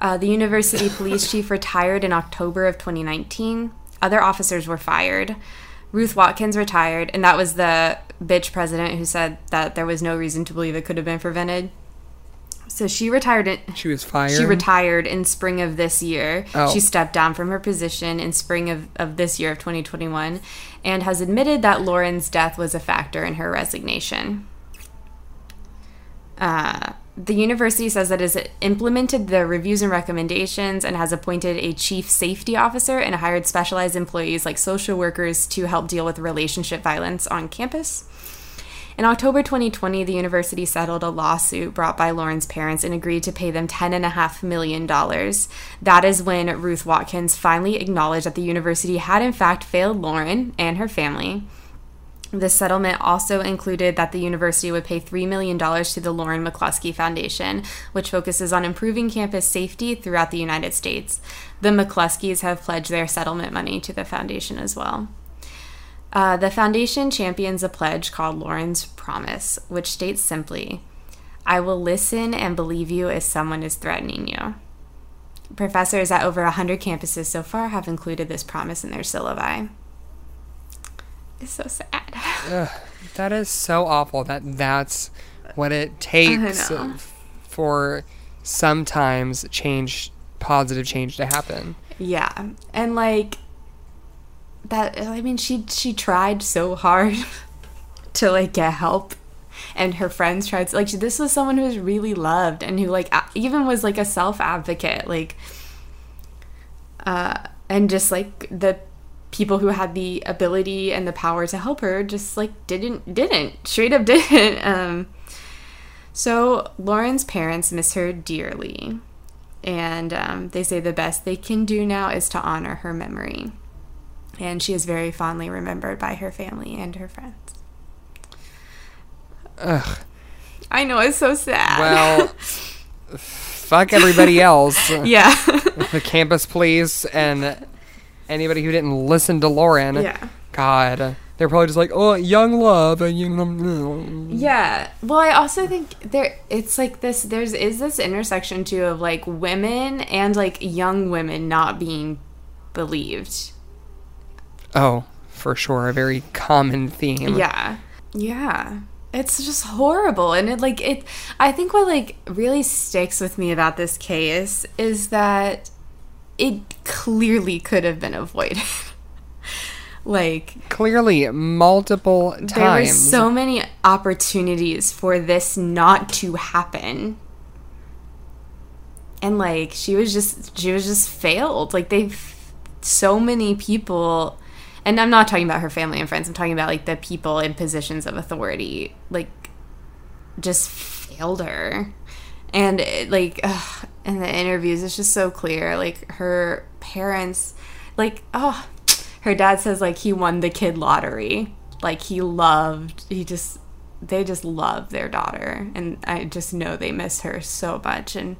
Uh, the university <laughs> police chief retired in October of 2019. Other officers were fired. Ruth Watkins retired, and that was the bitch president who said that there was no reason to believe it could have been prevented. So she retired. In, She was fired. she retired in spring of this year. Oh. She stepped down from her position in spring of, of this year of 2021 and has admitted that Lauren's death was a factor in her resignation. Uh, the university says that it has implemented the reviews and recommendations and has appointed a chief safety officer and hired specialized employees like social workers to help deal with relationship violence on campus. In October 2020, the university settled a lawsuit brought by Lauren's parents and agreed to pay them $10.5 million. That is when Ruth Watkins finally acknowledged that the university had, in fact, failed Lauren and her family. The settlement also included that the university would pay $3 million to the Lauren McCluskey Foundation, which focuses on improving campus safety throughout the United States. The McCluskeys have pledged their settlement money to the foundation as well. Uh, the foundation champions a pledge called Lauren's Promise, which states simply, I will listen and believe you if someone is threatening you. Professors at over 100 campuses so far have included this promise in their syllabi. It's so sad. <laughs> Ugh, that is so awful that that's what it takes for sometimes change, positive change to happen. Yeah, and like that. I mean, she she tried so hard <laughs> to like get help, and her friends tried. To, like this was someone who was really loved and who like even was like a self advocate. Like, uh, and just like the people who had the ability and the power to help her just like didn't didn't straight up <laughs> didn't. Um, so Lauren's parents miss her dearly and um, they say the best they can do now is to honor her memory. And she is very fondly remembered by her family and her friends. Ugh. I know it's so sad. Well, <laughs> fuck everybody else. <laughs> yeah, the <laughs> campus police and anybody who didn't listen to Lauren. yeah, God, they're probably just like, oh, young love, and you mm. yeah. Well, I also think there it's like this. There's is this intersection too of like women and like young women not being believed. Oh, for sure, a very common theme. Yeah. Yeah. It's just horrible. And it like it I think what like really sticks with me about this case is that it clearly could have been avoided. <laughs> like Clearly, multiple times. there were so many opportunities for this not to happen. And like she was just she was just failed. Like they've so many people and I'm not talking about her family and friends. I'm talking about like the people in positions of authority like just failed her. And it, like ugh, in the interviews it's just so clear like her parents like oh her dad says like he won the kid lottery. Like he loved he just they just love their daughter and I just know they miss her so much and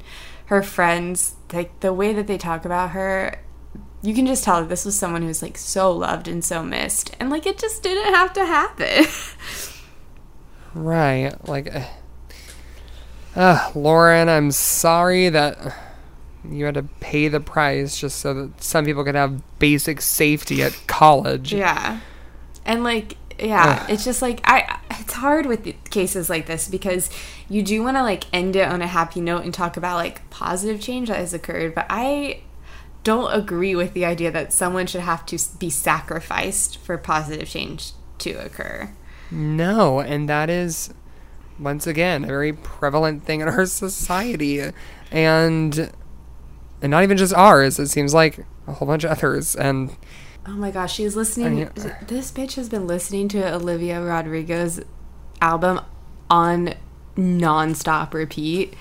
her friends like the way that they talk about her you can just tell that this was someone who's like so loved and so missed and like it just didn't have to happen Right. Like, uh, Uh, Lauren, I'm sorry that you had to pay the price just so that some people could have basic safety at college. Yeah. And like yeah, it's just like I it's hard with cases like this because you do want to like end it on a happy note and talk about like positive change that has occurred, but I don't agree with the idea that someone should have to be sacrificed for positive change to occur. No, and that is once again a very prevalent thing in our <laughs> society, and and not even just ours. It seems like a whole bunch of others. And Oh my gosh, she's listening. I mean- this bitch has been listening to Olivia Rodrigo's album on nonstop repeat.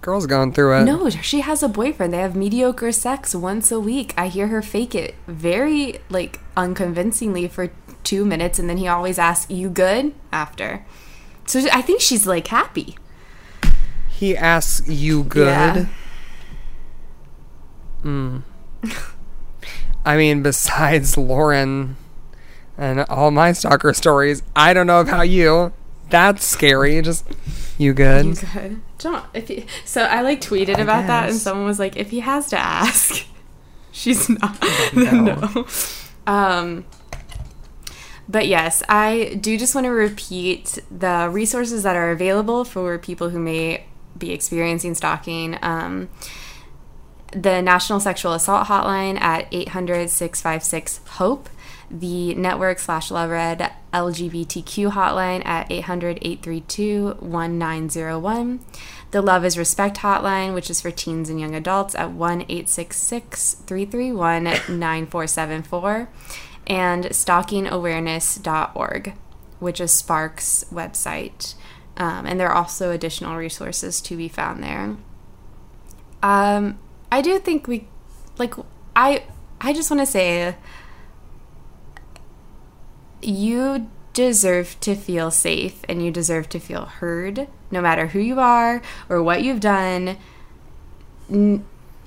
Girls gone through it. No, she has a boyfriend. They have mediocre sex once a week. I hear her fake it very like unconvincingly for two minutes, and then he always asks, "You good?" after. So I think she's like happy. He asks you good. Yeah. Mm. I mean, besides Lauren and all my stalker stories, I don't know about you. That's scary. Just you good? You good? Don't. If he, so, I like tweeted I about that, and someone was like, "If he has to ask, <laughs> she's not." <laughs> <laughs> No. no. Um. But yes, I do just want to repeat the resources that are available for people who may be experiencing stalking. Um, the National Sexual Assault Hotline at 800 656 HOPE, the Network slash La Red LGBTQ hotline at 800 832 1901, the Love is Respect hotline, which is for teens and young adults at 1 866 331 9474, and stalkingawareness.org, which is SPARC's website. Um, and there are also additional resources to be found there. Um, I do think we, like, I, I just want to say, you deserve to feel safe and you deserve to feel heard, no matter who you are or what you've done. N-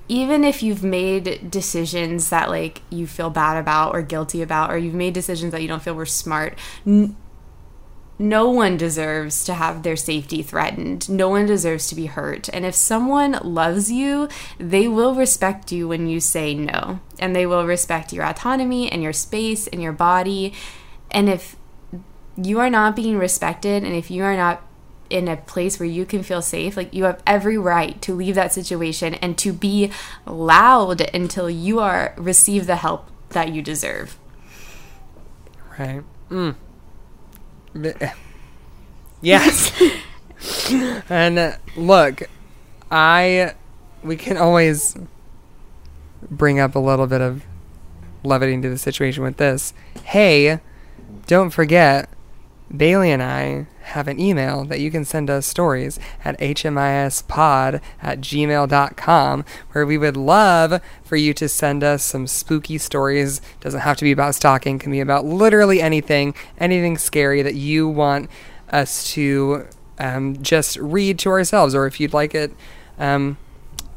even if you've made decisions that like you feel bad about or guilty about, or you've made decisions that you don't feel were smart, n- no one deserves to have their safety threatened. No one deserves to be hurt. And if someone loves you, they will respect you when you say no. And they will respect your autonomy and your space and your body. And if you are not being respected and if you are not in a place where you can feel safe, like you have every right to leave that situation and to be loud until you are receive the help that you deserve. Right. Mm. <laughs> Yes. <laughs> and uh, look, I we can always bring up a little bit of levity into the situation with this. Hey, don't forget Bailey and I have an email that you can send us stories at hmispod at gmail.com where we would love for you to send us some spooky stories. Doesn't have to be about stalking, can be about literally anything, anything scary that you want us to um, just read to ourselves, or if you'd like it, um,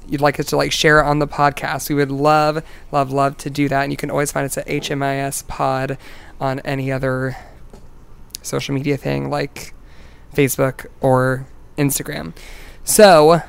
you'd like us to like share it on the podcast, we would love, love, love to do that. And you can always find us at HMIS Pod on any other social media thing like Facebook or Instagram. So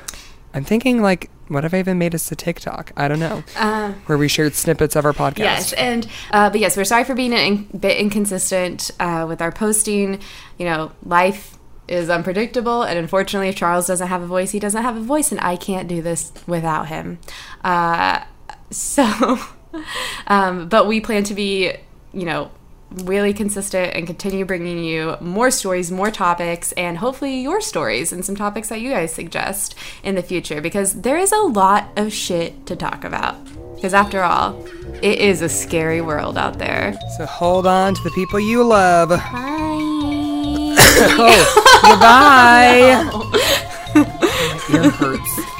I'm thinking like, what if I even made us a TikTok? I don't know. Uh, Where we shared snippets of our podcast. Yes, and uh, but yes, we're sorry for being a in- bit inconsistent uh, with our posting. You know, life is unpredictable, and unfortunately, if Charles doesn't have a voice, he doesn't have a voice, and I can't do this without him. Uh, <laughs> so, <laughs> um, but we plan to be, you know. Really consistent and continue bringing you more stories, more topics, and hopefully your stories and some topics that you guys suggest in the future because there is a lot of shit to talk about. Because after all, it is a scary world out there. So hold on to the people you love. Bye. <coughs> oh, goodbye. <laughs> My ear hurts.